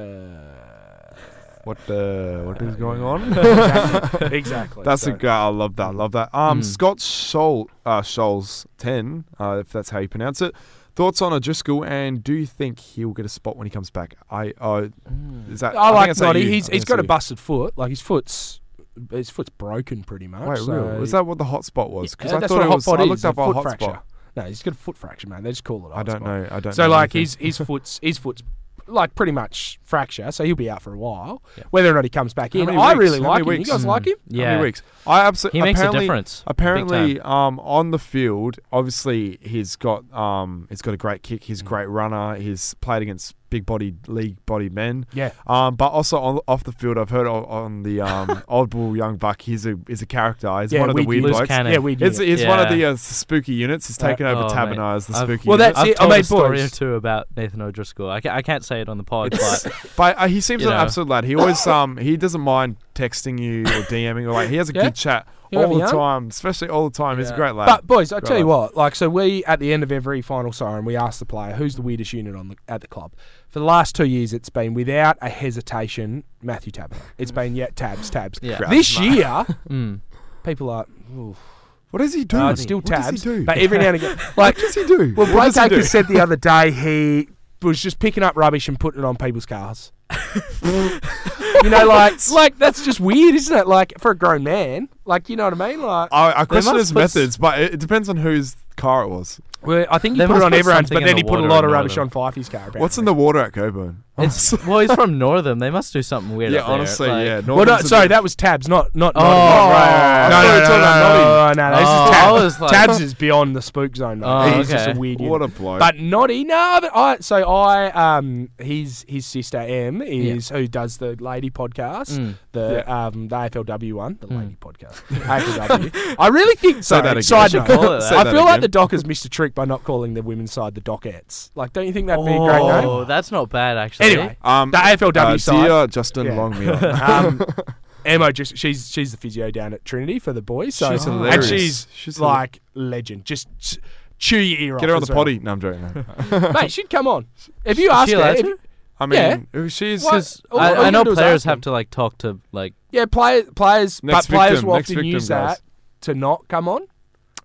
What the? What is going on? exactly. exactly. That's So- a guy. I love that. I love that. Um, Mm. Scott Scholl, uh, Scholes ten, uh, if that's how you pronounce it. Thoughts on O'Driscoll, and do you think he'll get a spot when he comes back? I, uh, is that? I think like Noddy. He's he's got a busted foot. Like his foot's his foot's broken pretty much. Wait, so real? Was that what the hot spot was? Because Yeah, I thought it a was. hot I spot looked is, up a foot hot fracture. spot. No, he's got a foot fracture, man. They just call it. a I don't spot. know. I don't. So know like anything. his his foot's his foot's like pretty much fracture, so he'll be out for a while. Yeah. Whether or not he comes back in, many I really How like many him. weeks? You guys Mm. like him? How Yeah. many weeks? I absolutely. He makes a apparently, difference. Apparently, um, on the field, obviously he's got um, he's got a great kick. He's a Mm. great runner. He's played against big bodied league bodied men. Yeah. Um, but also on, off the field, I've heard on, on the um, Old Bull Young Buck. He's a he's a character. He's Yeah, one of the we- weird blokes. cannon. Yeah, we did. It's, it's one of the uh, spooky units. He's Yeah. taken over Oh, Taberner as the I've- spooky Well, unit. that's I've it. I told mean, a story or boys. two about Nathan O'Driscoll. I, ca- I can't say it on the pod, but But uh, he seems an know. absolute lad. He always um he doesn't mind texting you or DMing or like he has a Yeah. good chat You have all the yarn? time, especially all the time. He's a great lad. But boys, I Great tell you lad. what, like so we at the end of every final siren, we ask the player who's the weirdest unit on the at the club. For the last two years, it's been without a hesitation Matthew Tabber. It's been yeah tabs tabs. Yeah. Crap, This mate. year, mm. people are. Ooh, what does he do? no, it's still what does tabs. he do? But every now and again, like what like does he do? well, What Blake does he do? Acres said the other day he was just picking up rubbish and putting it on people's cars. you know, like like that's just weird, isn't it? Like for a grown man, like you know what I mean? Like, I, I question his methods, but it, it depends on whose car it was. well, I think he They put it must on put everyone's, something but in then the he put a water lot of and rubbish on Fifey's car. What's in the water at Cockburn? It's well, he's from Northern. They must do something weird. yeah, up there. honestly, like- yeah. Well, no, Northern's a sorry, bit- that was Tabs, not not. Oh, Notty. right, right, right. No, I thought no, you no, talking no, no, no, no, This Oh, is I Tabs. like- Tabs is beyond the spook zone, mate. Oh, He's just a okay. weird. What a unit. bloke. But Noddy, no, but I so I um his his sister M is who does the lady podcast, Mm. the um the AFLW one, the lady podcast. AFLW. I really think so. Say that again. Side You note, call it that. Say I that feel like again. the Dockers missed a trick by not calling the women's side the Dockettes. Like, don't you think that'd be a great name? Oh, that's not bad actually. Anyway, um, the AFLW uh, side. dear Justin Yeah. Longmuir. um, Emma just she's she's the physio down at Trinity for the boys. So She's and she's, She's like legend. Just s- chew your ear off. Get her on as the well. potty. No, I'm joking. no. mate. She'd come on if you ask her. if I mean, Yeah. she's What? just All- all I, I know gotta do is players have to like talk to like. yeah, play, players, Next but players will often victim, use guys. that to not come on,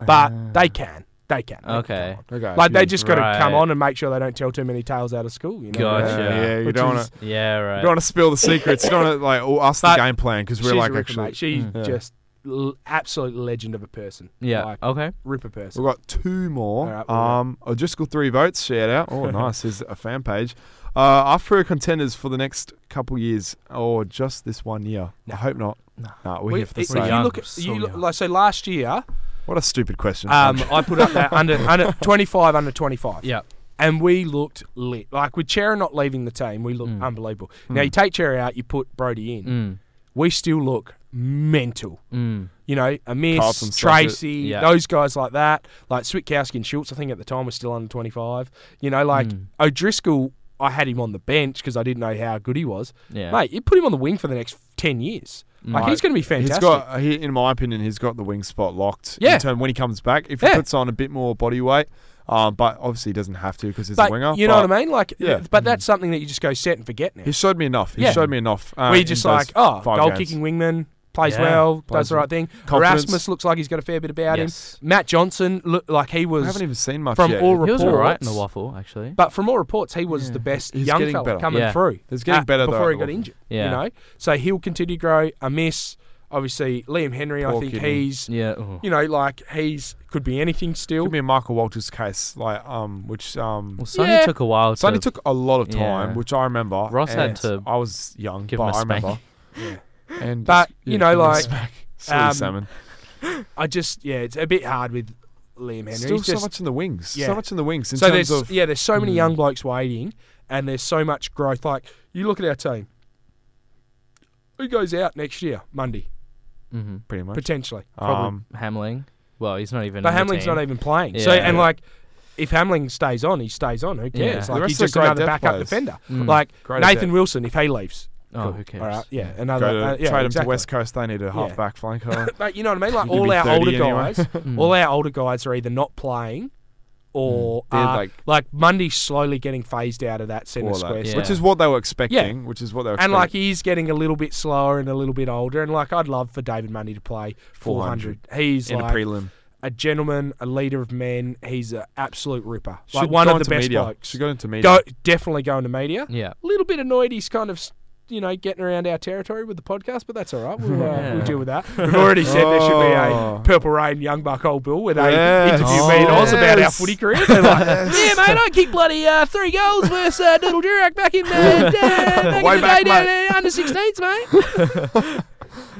but they can. They can. They Okay. come on. okay. Like they just got to come on and make sure they don't tell too many tales out of school. You know. Gotcha. Yeah, yeah, you Which don't want to. Yeah, right. You don't want to spill the secrets. You don't want to like all- ask the game plan because we're She's like a ripper, actually. mate. She's Yeah. just l- absolute legend of a person. yeah. Like, okay. ripper person. We've got two more. All right, what we got? um, O'Driscoll three votes. Shout out. Oh, nice. There's a fan page. Uh, after contenders for the next couple years, or just this one year. I hope not. No. Nah, we're We- here for the if same. you look at So you look, like so last year, What a stupid question. um, I put up that under under twenty five under twenty five. Yeah. And we looked lit. Like with Cerra not leaving the team, we looked Mm. unbelievable. Now you take Cerra out, you put Brodie in. Mm. We still look mental. Mm. You know, Amiss, Carlton suck it. Tracy, Yeah. those guys like that. Like Switkowski and Schultz, I think at the time was still under 25. You know, like Mm. O'Driscoll, I had him on the bench because I didn't know how good he was. Yeah. Mate, you put him on the wing for the next 10 years. Like, he's going to be fantastic. He's got, he, in my opinion, he's got the wing spot locked. Yeah. In term, when he comes back, if he puts on a bit more body weight, um, but obviously he doesn't have to because he's but a winger. you know but what I mean? Like, Yeah. but that's something that you just go set and forget now. He showed me enough. He Yeah. showed me enough. Uh, Where just like, oh, goal games. kicking wingman, plays Yeah. well, Plays does the right thing. Confidence. Erasmus looks like he's got a fair bit about Yes. him. Matt Johnson looked like he was. I haven't even seen much from yet. all He was reports. alright in the waffle actually. But from all reports, he was Yeah. the best He's young fella better. coming Yeah. through. He's getting better though before he got injured. Yeah. You know, so he'll continue to grow. A miss, obviously. Liam Henry, I think kidney. he's, Yeah. oh. you know, like he's could be anything still. Could be a Michael Walters case, like um, which um, Well, Sonny Yeah. took a while. Sonny to, took a lot of time, which I remember. Ross had to I was young, but I remember. Yeah. And But, just- you yeah, know, give him a like, smack. Silly um, salmon. I just, yeah, it's a bit hard with Liam Henry. Still He's so just- much in the wings. Yeah. So much in the wings in so terms there's of yeah, there's so many Mm. young blokes waiting, and there's so much growth. Like you look at our team. Who goes out next year? Mundy, Mm-hmm. pretty much. potentially. Probably Um, Hamling. Well, he's not even. But Hamling's not even playing. So Yeah. and like, if Hamling stays on, he stays on. Who cares? The Like he's of just great another backup players. defender. Mm. Like Great Nathan depth. Wilson, if he leaves. Oh, Cool. who cares? All right, yeah, another. to, uh, yeah, trade him exactly. to West Coast. They need a half back flanker. But you know what I mean? Like all our older anyway. guys, Mm. all our older guys are either not playing, or They're like- like Mundy's slowly getting phased out of that centre All that. square. Yeah. Which is what they were expecting. Yeah. Which is what they were And like he's getting a little bit slower and a little bit older, and like I'd love for David Mundy to play 400. He's in like a prelim. a gentleman, a leader of men. He's an absolute ripper, like Should one go of the into best media. blokes. Should go into media. Go definitely go into media. Yeah. A little bit annoyed he's kind of you know getting around our territory with the podcast, but that's all right. We'll, uh, Yeah. we'll deal with that. We've already said there should be Oh. a Purple Reign Young Buck Old Bill where they Yes. interview me and Oz about our footy career. They're like, yeah, mate, I kicked bloody uh, three goals versus uh, Doodle Durack back in, uh, uh, back Way in the back, day down mate. uh, under 16s, mate.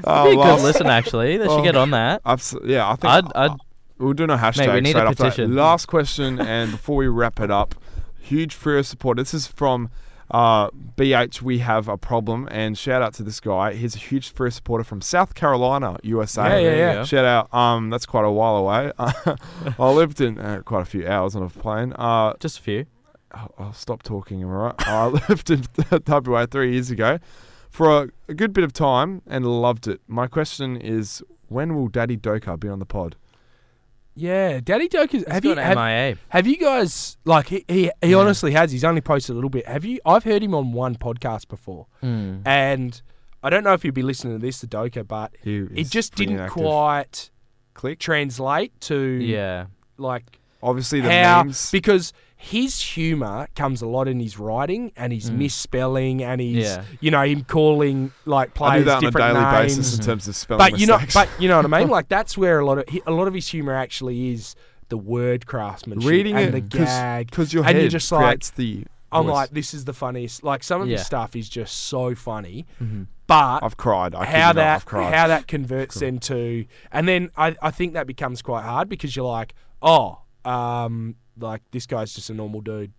Oh, Be a good listen, actually. They should Oh. get on that. Abso- yeah, I think I'd, I'd we're doing a hashtag we need straight a after that. petition. Last question, and before we wrap it up, huge Freo support. This is from uh, BH. We have a problem, and shout out to this guy. He's a huge Freo supporter from South Carolina, USA. Yeah, yeah, yeah. Shout out. Um, that's quite a while away. I lived in uh, quite a few hours on a plane. Uh, just a few. I'll, I'll stop talking, am I right? I lived in WA three years ago for a, a good bit of time and loved it. My question is, when will Daddy Doka be on the pod? Yeah, Daddy Doke is. Have you Got have, MIA. have you guys like he he, he Yeah. honestly has. He's only posted a little bit. Have you? I've heard him on one podcast before, Mm. and I don't know if you'd be listening to this, the Doka, but it just didn't inactive. quite click. translate to Yeah. like Obviously, the how memes. because his humour comes a lot in his writing and his misspelling and his, Yeah. you know, him calling like I players do that on a different daily names. basis in terms of spelling But you know, mistakes. but you know what I mean. Like that's where a lot of a lot of his humor actually is the word craftsmanship reading and it the gag. because your and head you're just like, creates the. I'm voice. like, this is the funniest. Like some of Yeah. his stuff is just so funny, Mm-hmm. but I've cried. I how that I've cried. how that converts into, and then I I think that becomes quite hard because you're like, oh, um, like this guy's just a normal dude,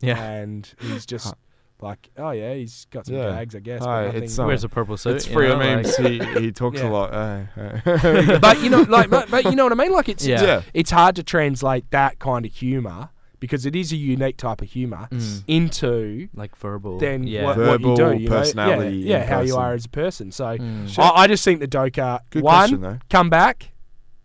Yeah. and he's just. Like oh yeah, he's got some Yeah. gags, I guess. Hi, but nothing, it's, um, Wears a purple suit. it's you free know, of memes. like- he, he talks Yeah. a lot. Uh, uh. but you know, like, but, but you know what I mean. Like, it's Yeah. Yeah. it's hard to translate that kind of humor because it is a unique type of humor Mm. into like verbal. then yeah. what, what you do. Verbal You know? personality yeah, yeah in how you person. are as a person. So Mm. I, I just think the Doka Good one question though. come back.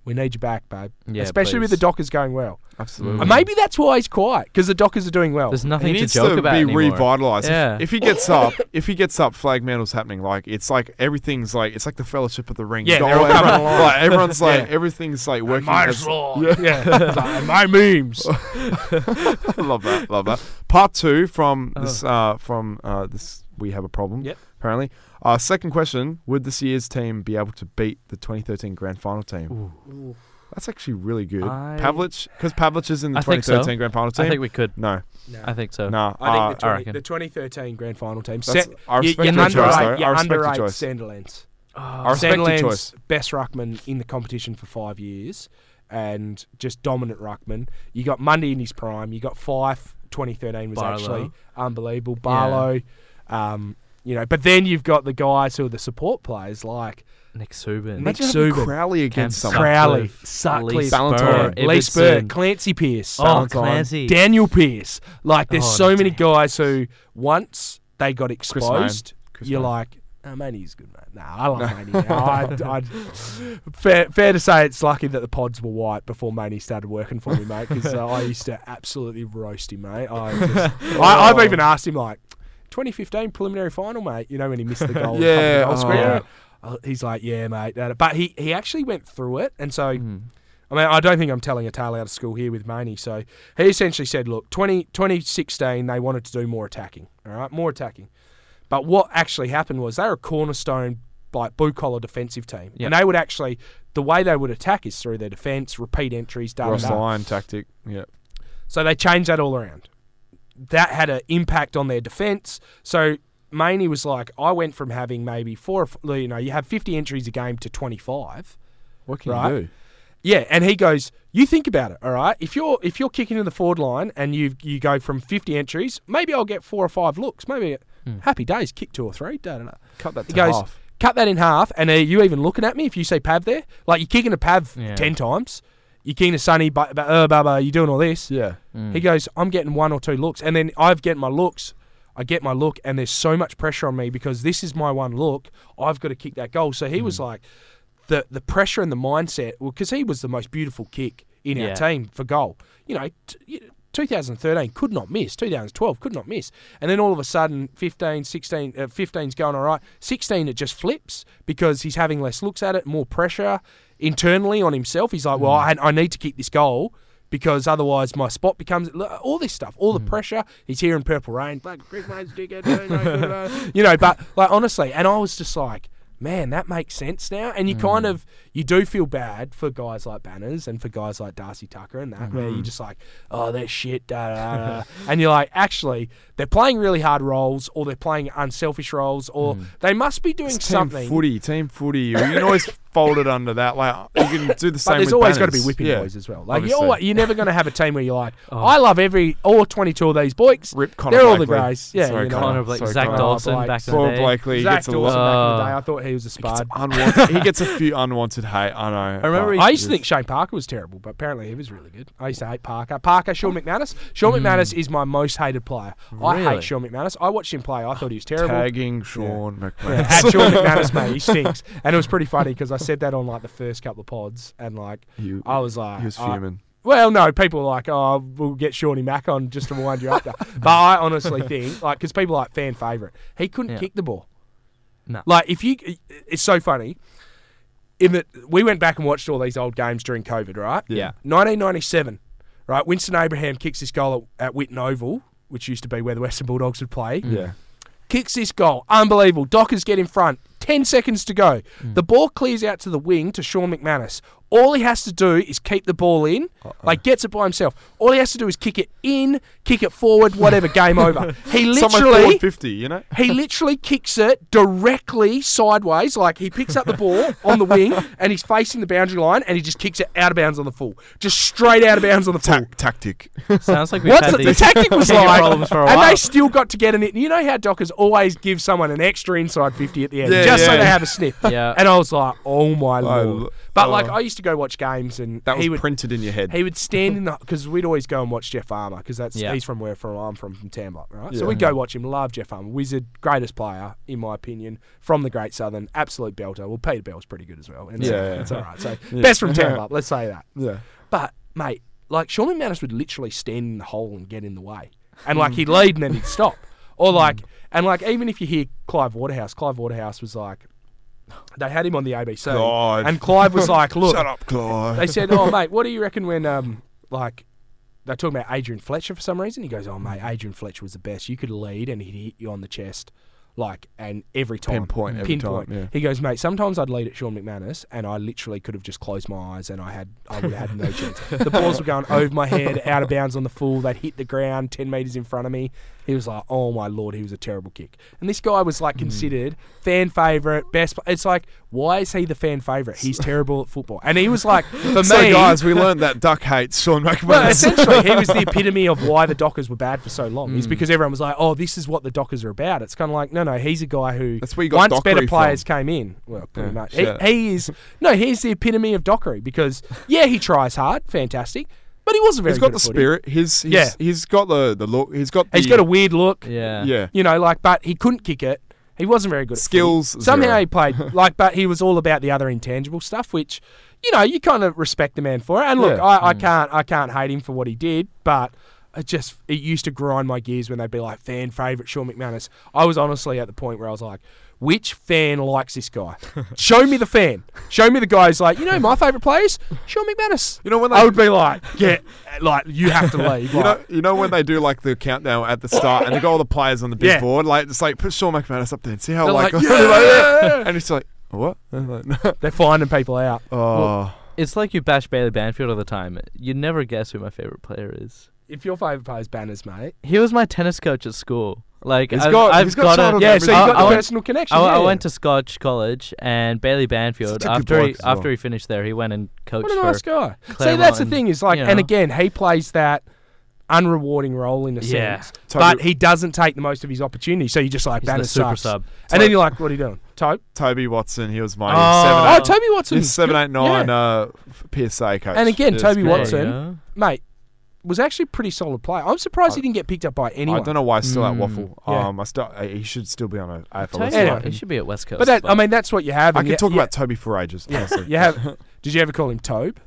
We need you back, babe. Yeah, Especially with the. Dockers going well. Absolutely. And maybe that's why he's quiet because the Dockers are doing well. There's He nothing to needs joke to about be anymore. revitalized. Yeah. If, he gets up, if he gets up, Flagmantle's happening. Like it's like everything's like it's like the Fellowship of the Ring. Yeah, You got they're all everyone- along. like, everyone's like Yeah. everything's like working. my as- sword. Yeah, like, my memes. love that. Love that. Part two from this. Uh, from uh, this, we have a problem. Yep. Apparently. Uh, second question: Would this year's team be able to beat the 2013 Grand Final team? That's actually really good. I- Pavlich, because Pavlich is in the I 2013 so. Grand Final team. I think we could. no, I think so. no. I think uh, the, 20, reckon. the 2013 Grand Final team. That's- Set, I you, respect you your choice, though. you I respect your choice. Sandilands. I respect your choice. best ruckman in the competition for five years, and just dominant ruckman. You got Mundy in his prime. You got Fyfe. 2013 was Barlow. actually unbelievable. Barlow, um, you know, but then you've got the guys who are the support players like Nick Suban. Nick Imagine Suban. Crowley against Cam someone. Crowley, Sutcliffe, Sutcliffe, Lee Ballantyne, Lee Spurr, Clancy Pearce, Oh, Clancy. Danyle Pearce. Like, there's Oh, so many guys who once they got exposed, Chris you're Mayne. like, oh, Manny's good, man. Nah, I like Manny. now. I'd, I'd, fair, fair to say it's lucky that the pods were white before Manny started working for me, mate, because uh, I used to absolutely roast him, mate. I just, I, I've even asked him, like, 2015 preliminary final, mate, you know, when he missed the goal. Yeah, goal oh. Uh, He's like, yeah, mate. But he, he actually went through it, and so Mm. I mean, I don't think I'm telling a tale out of school here with Maney. So he essentially said, look, 20, 2016, they wanted to do more attacking, all right, more attacking. But what actually happened was they were a cornerstone, like blue collar defensive team, Yep. and they would actually the way they would attack is through their defence, repeat entries, da da Ross da. Lyon tactic. Yeah. So they changed that all around. That had an impact on their defence. So Maney was like, I went from having maybe four, you know, you have 50 entries a game to 25. What can Right. you do? Yeah, and he goes, "You think about it, all right? If you're if you're kicking in the forward line and you you go from 50 entries, maybe I'll get four or five looks. Maybe hmm. happy days, kick two or three. Da, da. Cut that He goes, half. cut that in half, and are you even looking at me if you say Pav there? Like you're kicking a Pav Yeah. ten times, you're keen to Sunny, but but uh, blah, blah, you're doing all this. Yeah. Mm. He goes, I'm getting one or two looks, and then I've getting my looks. I get my look, and there's so much pressure on me because this is my one look. I've got to kick that goal. So he Mm. was like, the the pressure and the mindset, well, because he was the most beautiful kick in our team for goal. You know, t- 2013 could not miss. 2012 could not miss. And then all of a sudden, 15, 16, uh, 15's going all right. 16, it just flips because he's having less looks at it, more pressure internally on himself. He's like, well, mm. I, I need to keep this goal because otherwise my spot becomes all this stuff, all the mm. pressure. He's here in Purple Reign, black Chris Mayne, dickhead, no, no, good, you know. But like honestly, and I was just like, man, that makes sense now. And you kind mm. of you do feel bad for guys like Banners and for guys like Darcy Tucker and that, where you're just like, oh, they're shit, da, da, da, da. and you're like, actually, they're playing really hard roles, or they're playing unselfish roles, or they must be doing It's team footy, team footy. You can always fold it under that. Like you can do the same. But there's with always got to be banners. whipping yeah. boys as well. Like you're, you're never going to have a team where you're like, I love every all 22 of these boys. Rip Connor They're all the Blakely. guys. Yeah, Sorry, you know. Connor Blake, Sorry, Zach Connor. Dawson Blake. back in the day. Blakely Zach gets a Dawson lot. back in the Uh, day, I thought he was a spud. Unwanted, he gets a few unwanted hate. I know. I remember I used to think Shane Parker was terrible, but apparently he was really good. I used to hate Parker. Parker, Sean oh. McManus. Sean hmm. McManus is my most hated player. I hate Sean McManus. I watched him play. I thought he was terrible. tagging Sean Yeah, McMahon. at Sean McManus, mate, he stinks. And it was pretty funny because I said that on like the first couple of pods, and like He- I was like, he was fuming. well, no, people are like, oh, we'll get Shawnee Mack on just to wind you up. but I honestly think, like, because people are like fan favourite, he couldn't Yeah. kick the ball. No. Like, if you, it's so funny. In that we went back and watched all these old games during COVID, right? Yeah. 1997, Right, Winston Abraham kicks this goal at, at Whitten Oval, which used to be where the Western Bulldogs would play. Yeah. Kicks this goal, unbelievable. Dockers get in front. Ten seconds to go. Mm. The ball clears out to the wing to Sean McManus. All he has to do is keep the ball in, like gets it by himself. All he has to do is kick it in, kick it forward, whatever. Game over. He Someone literally forward 50, you know? he literally kicks it directly sideways. Like he picks up the ball on the wing and he's facing the boundary line and he just kicks it out of bounds on the full. Just straight out of bounds on the full. Ta- tactic. Sounds like we've had the, the these tactic was like, problems for a and while. they still got to get in it. You know how Dockers always give someone an extra inside fifty at the end, Yeah, just so yeah. they have a sniff. Yeah. And I was like, oh my Oh, lord. But like, oh. I used to go watch games, and That was he would printed in your head. he would stand in the because we'd always go and watch Jeff Farmer because that's Yeah. he's from where from I'm from from Tambler, right? So we'd go watch him. Love Jeff Farmer, wizard, greatest player in my opinion from the Great Southern, absolute belter. Well, Peter Bell's pretty good as well. And so Yeah, yeah. it's all right. So Yeah. best from Tambler, let's say that. yeah. But mate, like Sean McManus would literally stand in the hole and get in the way, and like mm. he'd lead and then he'd stop, or mm. like and like even if you hear Clive Waterhouse, Clive Waterhouse was like. They had him on the ABC, God. and Clive was like, "Look, Shut up, Clive. they said, "Oh, mate, what do you reckon when um like they're talking about Adrian Fletcher for some reason?" He goes, "Oh, mate, Adrian Fletcher was the best. You could lead and he'd hit you on the chest." Like and every time, Pinpoint every pinpoint. time, yeah. He goes, mate. Sometimes I'd lead at Sean McManus, and I literally could have just closed my eyes, and I had, I would have had no chance. The balls were going over my head, out of bounds on the full. They'd hit the ground ten meters in front of me. He was like, oh my lord, he was a terrible kick. And this guy was Hmm. like considered fan favorite, best. It's like, why is he the fan favorite? He's terrible at football, and he was like, for so, me, guys, we learned that Duck hates Sean McManus. well, essentially, he was the epitome of why the Dockers were bad for so long. Hmm. Is because everyone was like, "Oh, this is what the Dockers are about." It's kind of like, no, no, he's a guy who That's where you got once better players from. came in. Well, pretty Yeah, much. shit. He, he is no, he's the epitome of Dockery because yeah, he tries hard, fantastic, but he wasn't very. he's got good the footy. spirit. He's, he's Yeah. he's got the, the look. He's got the He's got a weird look. yeah. yeah. You know, like, but he couldn't kick it. He wasn't very good. Skills, Somehow zero. he played like, but he was all about the other intangible stuff, which you know you kind of respect the man for. it. And look, Yeah. I, I mm. can't, I can't hate him for what he did, but it just it used to grind my gears when they'd be like fan favorite Sean McManus. I was honestly at the point where I was like. Which fan likes this guy? Show me the fan. Show me the guy who's like, you know, my favourite players, Sean McManus. You know when they I would be like, get, like, you have to leave. You know, you know when they do like the countdown at the start and they got all the players on the big Yeah. board, like it's like put Sean McManus up there and see how They're like, like, yeah! and it's like what? And like, no. they're finding people out. Oh, It's like you bash Bailey Banfield all the time. You never guess who my favorite player is. If your favourite player is Banners, mate, He was my tennis coach at school. Like He's I've, got- I've he's got got, a, Yeah, so you I- got I the went- personal connection. I, yeah, I went to Scotch College, and Bailey Banfield Such a good after he, well. after he finished there, he went and coached What a nice guy. See, that's the thing is like, you and again, he plays that unrewarding role in a Yeah. sense, Toby- but he doesn't take the most of his opportunity. So you just like He's the super sucks. sub. and then you're like, what are you doing, Toby? Toby Watson, he was my Oh. seven, Oh, eight, Toby Watson, his seven, eight, nine Yeah. uh, PSA coach. And again, It's Toby. Watson- There you go. mate, was actually a pretty solid player. I'm surprised he didn't get picked up by anyone. I don't know why he's still at Mm, Waffle. yeah. Um, I still, uh, he should still be on a AFL Tell you. Anyway. he should be at West Coast. But that, I mean, that's what you have. I and can you- talk you- about Toby for ages. honestly. You have. Did you ever call him Tobe?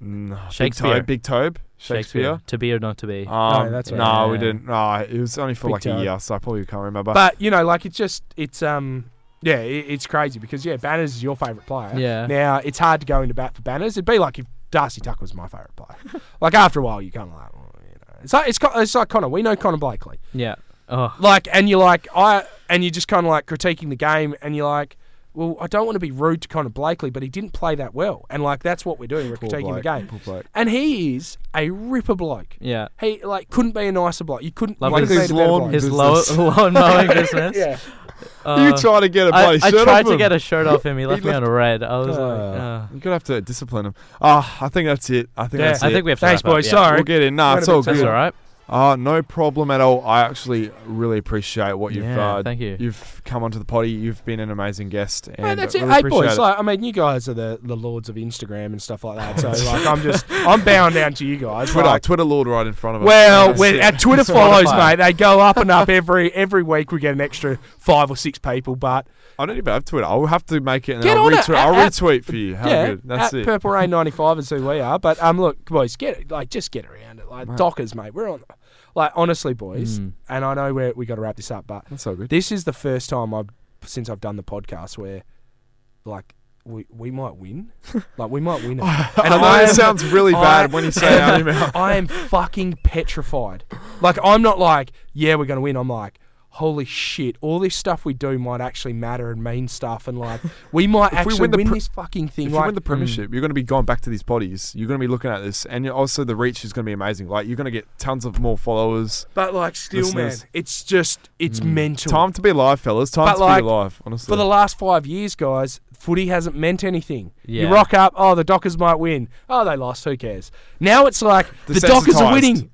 No, Big Shakespeare. Tobe, Big Tobe, Shakespeare. To be or not to be. Um, No, that's no, right. we didn't. No, it was only for Big like Tobe. a year, so I probably can't remember. But you know, like it's just it's um yeah, it, it's crazy because yeah, Banners is your favourite player. Yeah. Now it's hard to go into bat for Banners. It'd be like if Darcy Tucker was my favourite player. like after a while, you kind of like, well, you know, it's like it's, it's like Connor. We know Connor Blakely. Yeah. Oh. Like, and you're like I, and you're just kind of like critiquing the game, and you're like. Well, I don't want to be rude to Connor Blakely, but he didn't play that well, and like that's what we're doing. We're Poor critiquing the game, poor bloke. and he is a ripper bloke. Yeah. He like couldn't be a nicer bloke. You couldn't Love like, his lawn. His low, lawn mowing business. yeah. Uh, you try to get a I, bloody I shirt tried off to him. get a shirt off him. He left me left- on red. I was Uh, like, uh. You're gonna have to discipline him. Ah, I think that's it. I think Yeah. that's I it. think we have to Thanks, wrap up, boys. yeah. Sorry. We'll get in. Nah, it's all too That's good. all right. Uh, no problem at all. I actually really appreciate what you've Yeah, uh, thank you. You've come onto the potty. You've been an amazing guest. And Man, that's it. really Hey, appreciate boys. it. Like, I mean, you guys are the, the lords of Instagram and stuff like that. So, like, I'm just, I'm bowing down to you guys. Twitter, Like, Twitter Lord right in front of us. well, That's we're, our Twitter follows, mate. They go up and up every every week. We get an extra five or six people, but I don't even have Twitter. I'll have to make it and Get I'll it. retweet. At- I'll at- retweet for you. How yeah, good. That's at it. Purple Reign ninety five is who we are. But um, look, boys, get it, like just get around it. Like Mate. Dockers, mate. We're on, like honestly, boys. Mm. And I know we we got to wrap this up, but That's so good. this is the first time I've since I've done the podcast where, like, we, we might win. like we might win it. And I know I it sounds really I bad when you say it out of your mouth. I am fucking petrified. Like I'm not like, yeah, we're gonna win. I'm like, holy shit, all this stuff we do might actually matter and mean stuff, and like we might If we actually win win, this fucking thing. If like, you win the premiership, mm. you're going to be going back to these bodies. You're going to be looking at this, and you're- also the reach is going to be amazing. Like you're going to get tons of more followers. but like still, listeners. man, it's just it's mm. mental. Time to be alive, fellas. Time But to like, be alive. Honestly, For the last five years, guys, footy hasn't meant anything. Yeah. You rock up, oh, the Dockers might win. Oh, they lost. Who cares? Now it's like the Dockers are winning.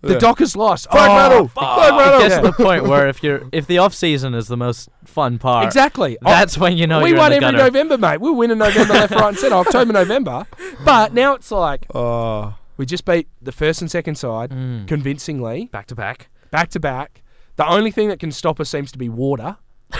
The Yeah. Dockers lost. Flag oh, medal! fuck. Flag medal! It gets to the point where if you're if the off season is the most fun part, Exactly. that's when you know we you're won in the every gutter. November, mate. We win in November, left, right, and centre. October, November. But now it's like Oh, we just beat the first and second side Mm. convincingly, back to back. back to back. The only thing that can stop us seems to be water.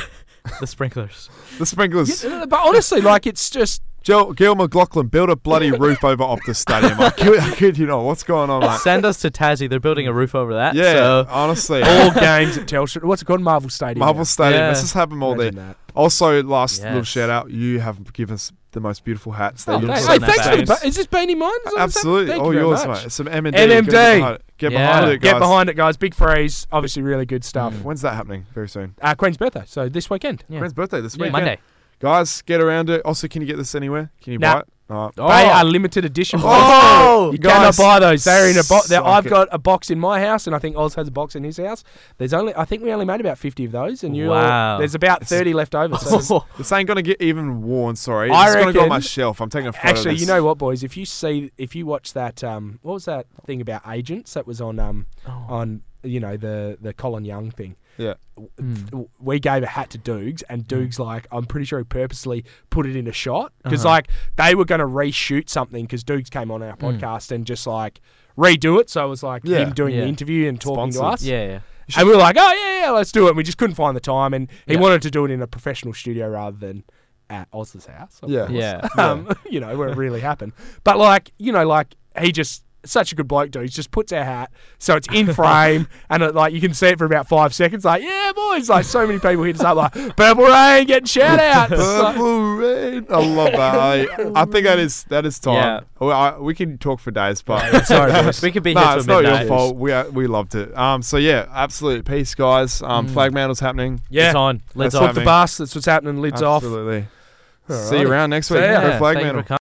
The sprinklers. the sprinklers. Uh, But honestly, like it's just Gil, Gil McLachlan built a bloody roof over Optus Stadium. I kid, I kid you not. What's going on, mate? Send us to Tassie. They're building a roof over that. Yeah, So honestly. all games at Telstra. What's it called? Marvel Stadium. Marvel. Stadium. Yeah. Let's just have them all there. That. Also, last little shout out. You have given us the most beautiful hats. Oh, that you've thanks. Hey, thanks for the. bags. Ba- is this Beanie Mine? Absolutely, all you yours, much. mate. Some MMD. MMD. Get behind it, Get Yeah. behind it, guys. Get behind it, guys. Big freeze. Obviously, really good stuff. When's that happening? Very soon. Uh, Queen's birthday, so this weekend. yeah. Friend's birthday this Yeah, week. Monday. Guys, get around it. Also, can you get this anywhere? Can you Nah. buy it? Oh. Oh. They are limited edition. boys. Oh, you guys, cannot buy those. They're in a box. suck I've it. got a box in my house, and I think Oz has a box in his house. There's only, I think we only made about fifty of those, and you, Wow. there's about thirty left over. So This ain't gonna get even worn. Sorry, I it's gonna go on my reckon- shelf. I'm taking a photo. Actually, of you this. know what, boys? If you see, if you watch that, um, what was that thing about agents that was on, um, on you know the the Colin Young thing. Yeah. w- we gave a hat to Dukes, and Dukes like I'm pretty sure he purposely put it in a shot because Uh-huh. like they were going to reshoot something because Dukes came on our podcast and just like redo it. So it was like Yeah. him doing Yeah. the interview and talking to us. Yeah, yeah. And we were like, oh yeah, yeah, let's do it. And we just couldn't find the time, and he Yeah. wanted to do it in a professional studio rather than at Oz's house. Yeah. course. Yeah. um, you know where it really happened. But like, you know, like he just such a good bloke, dude. He just puts our hat so it's in frame, and it, like you can see it for about five seconds. Like, yeah, boys. Like so many people hit us up like Purple Reign getting shout outs. Purple reign. I love that. I, I think that is that is time. Yeah. We, I, we can talk for days, but Sorry, boys. We could be no, here till it's not your fault. We are, we loved it. Um, so yeah, absolute peace, guys. Um, Flagmantle's happening. Yeah, It's on. Let's That's off. Put the bus. That's what's happening. Lids off. Absolutely. See you around next week. ya. Go Yeah, flag thank you for mantle. coming.